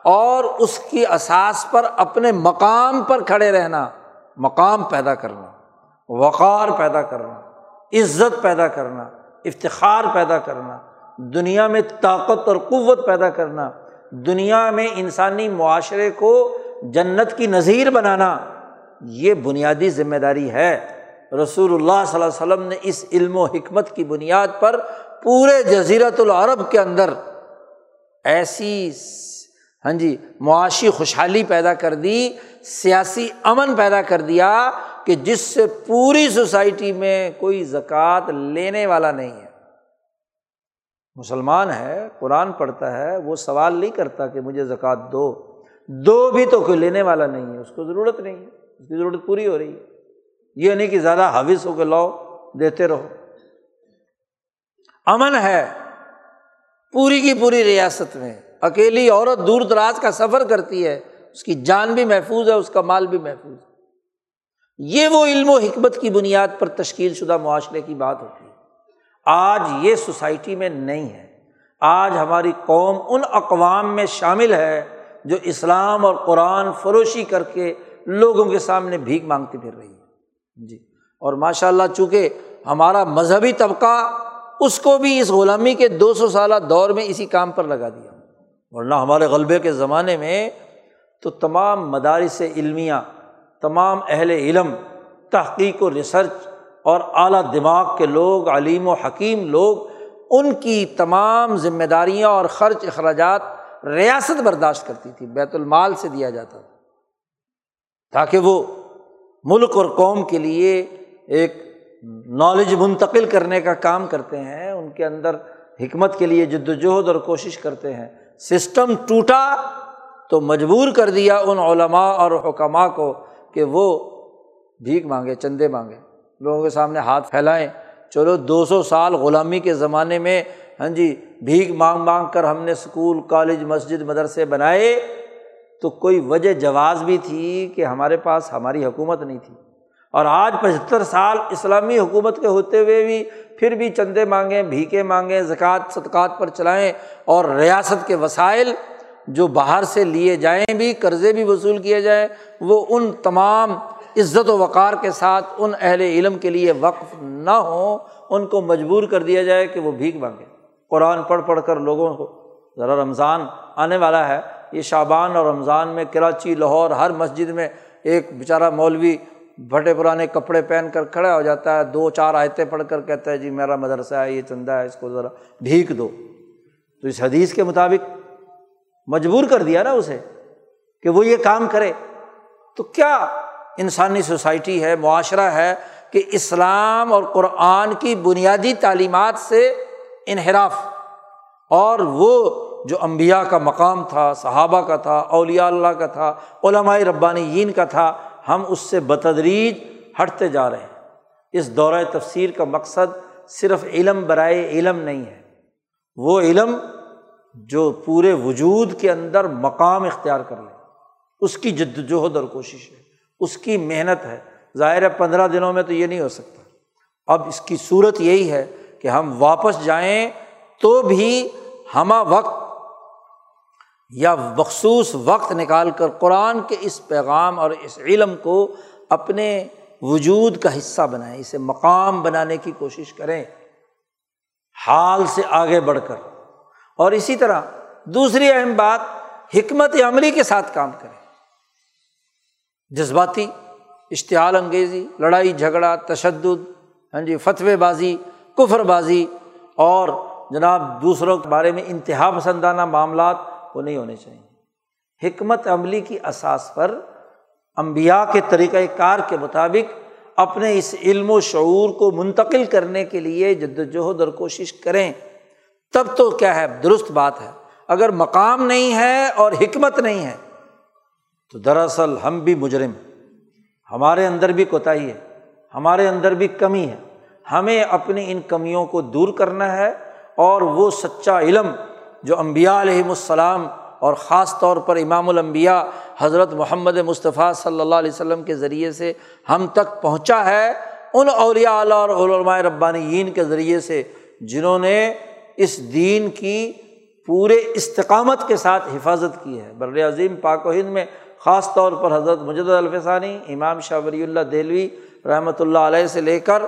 S1: اور اس کی اساس پر اپنے مقام پر کھڑے رہنا، مقام پیدا کرنا، وقار پیدا کرنا۔ عزت پیدا کرنا، افتخار پیدا کرنا، دنیا میں طاقت اور قوت پیدا کرنا، دنیا میں انسانی معاشرے کو جنت کی نظیر بنانا، یہ بنیادی ذمہ داری ہے۔ رسول اللہ صلی اللہ علیہ وسلم نے اس علم و حکمت کی بنیاد پر پورے جزیرت العرب کے اندر ایسی ہاں جی معاشی خوشحالی پیدا کر دی، سیاسی امن پیدا کر دیا کہ جس سے پوری سوسائٹی میں کوئی زکوٰۃ لینے والا نہیں ہے۔ مسلمان ہے، قرآن پڑھتا ہے، وہ سوال نہیں کرتا کہ مجھے زکوٰۃ دو۔ دو بھی تو کوئی لینے والا نہیں ہے، اس کو ضرورت نہیں ہے، اس کی ضرورت پوری ہو رہی ہے۔ یہ نہیں کہ زیادہ حوث ہو کے لاؤ، دیتے رہو۔ امن ہے پوری کی پوری ریاست میں۔ اکیلی عورت دور دراز کا سفر کرتی ہے، اس کی جان بھی محفوظ ہے، اس کا مال بھی محفوظ ہے۔ یہ وہ علم و حکمت کی بنیاد پر تشکیل شدہ معاشرے کی بات ہوتی ہے۔ آج یہ سوسائٹی میں نہیں ہے۔ آج ہماری قوم ان اقوام میں شامل ہے جو اسلام اور قرآن فروشی کر کے لوگوں کے سامنے بھیک مانگتی پھر رہی ہے جی۔ اور ماشاء اللہ چونکہ ہمارا مذہبی طبقہ اس کو بھی اس غلامی کے دو سو سالہ دور میں اسی کام پر لگا دیا۔ ورنہ ہمارے غلبے کے زمانے میں تو تمام مدارس علمیہ تمام اہل علم، تحقیق و ریسرچ اور اعلیٰ دماغ کے لوگ، علیم و حکیم لوگ، ان کی تمام ذمہ داریاں اور خرچ اخراجات ریاست برداشت کرتی تھی، بیت المال سے دیا جاتا تھا۔ تاکہ وہ ملک اور قوم کے لیے ایک نالج منتقل کرنے کا کام کرتے ہیں، ان کے اندر حکمت کے لیے جد وجہد اور کوشش کرتے ہیں۔ سسٹم ٹوٹا تو مجبور کر دیا ان علماء اور حکمہ کو کہ وہ بھیک مانگے، چندے مانگے۔ لوگوں کے سامنے ہاتھ پھیلائیں۔ چلو دو سو سال غلامی کے زمانے میں ہاں جی بھیک مانگ مانگ کر ہم نے اسکول کالج، مسجد، مدرسے بنائے تو کوئی وجہ جواز بھی تھی کہ ہمارے پاس ہماری حکومت نہیں تھی۔ اور آج پچہتر سال اسلامی حکومت کے ہوتے ہوئے بھی پھر بھی چندے مانگیں بھیکے مانگیں، زکوٰۃ، صدقات پر چلائیں اور ریاست کے وسائل جو باہر سے لیے جائیں بھی، قرضے بھی وصول کیے جائیں، وہ ان تمام عزت و وقار کے ساتھ ان اہل علم کے لیے وقف نہ ہوں، ان کو مجبور کر دیا جائے کہ وہ بھیک مانگے قرآن پڑھ پڑھ کر لوگوں کو، ذرا رمضان آنے والا ہے، یہ شابان اور رمضان میں کراچی، لاہور، ہر مسجد میں ایک بیچارہ مولوی بھٹے پرانے کپڑے پہن کر کھڑا ہو جاتا ہے، دو چار آیتیں پڑھ کر کہتا ہے جی میرا مدرسہ ہے، یہ چندہ ہے، اس کو ذرا بھیک دو۔ تو اس حدیث کے مطابق مجبور کر دیا نا اسے کہ وہ یہ کام کرے۔ تو کیا انسانی سوسائٹی ہے، معاشرہ ہے کہ اسلام اور قرآن کی بنیادی تعلیمات سے انحراف؟ اور وہ جو امبیا کا مقام تھا، صحابہ کا تھا، اولیاء اللہ کا تھا، علماء ربانی کا تھا، ہم اس سے بتدریج ہٹتے جا رہے ہیں۔ اس دورۂ تفسیر کا مقصد صرف علم برائے علم نہیں ہے۔ وہ علم جو پورے وجود کے اندر مقام اختیار کر لے۔ اس کی جد وجہد اور کوشش ہے، اس کی محنت ہے۔ ظاہر ہے پندرہ دنوں میں تو یہ نہیں ہو سکتا۔ اب اس کی صورت یہی ہے کہ ہم واپس جائیں تو بھی ہمہ وقت یا مخصوص وقت نکال کر قرآن کے اس پیغام اور اس علم کو اپنے وجود کا حصہ بنائیں، اسے مقام بنانے کی کوشش کریں۔ حال سے آگے بڑھ کر۔ اور اسی طرح دوسری اہم بات حکمت عملی کے ساتھ کام کریں جذباتی، اشتعال انگیزی، لڑائی، جھگڑا، تشدد ہاں جی فتوے بازی، کفر بازی اور جناب دوسروں کے بارے میں انتہا پسندانہ معاملات وہ نہیں ہونے چاہیے۔ حکمت عملی کی اساس پر امبیا کے طریقۂ کار کے مطابق اپنے اس علم و شعور کو منتقل کرنے کے لیے جد وجہد اور کوشش کریں۔ تب تو کیا ہے؟ درست بات ہے۔ اگر مقام نہیں ہے اور حکمت نہیں ہے، تو دراصل ہم بھی مجرم ہمارے اندر بھی کوتاہی ہے، ہمارے اندر بھی کمی ہے۔ ہمیں اپنی ان کمیوں کو دور کرنا ہے اور وہ سچا علم جو امبیا علیہم السلام اور خاص طور پر امام الانبیاء حضرت محمد مصطفیٰ صلی اللہ علیہ وسلم کے ذریعے سے ہم تک پہنچا ہے، ان اولیاء اعلیٰ اور علماء ربانیین کے ذریعے سے، جنہوں نے اس دین کی پورے استقامت کے ساتھ حفاظت کی ہے۔ بر عظیم پاک و ہند میں خاص طور پر حضرت مجد الفسانی، امام شاہ ولی اللہ دہلوی رحمۃ اللہ علیہ سے لے کر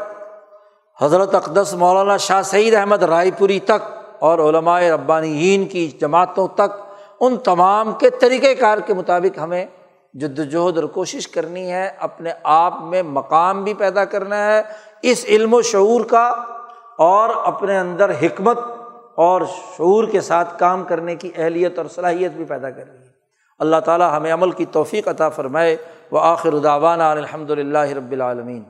S1: حضرت اقدس مولانا شاہ سعید احمد رائے پوری تک اور علماء ربانیین کی جماعتوں تک، ان تمام کے طریقۂ کار کے مطابق ہمیں جد وجہد اور کوشش کرنی ہے، اپنے آپ میں مقام بھی پیدا کرنا ہے، اس علم و شعور کا اور اپنے اندر حکمت اور شعور کے ساتھ کام کرنے کی اہلیت اور صلاحیت بھی پیدا کر رہی ہے۔ اللہ تعالیٰ ہمیں عمل کی توفیق عطا فرمائے۔ وہ آخر الداوانہ الحمد للہ رب العالمین۔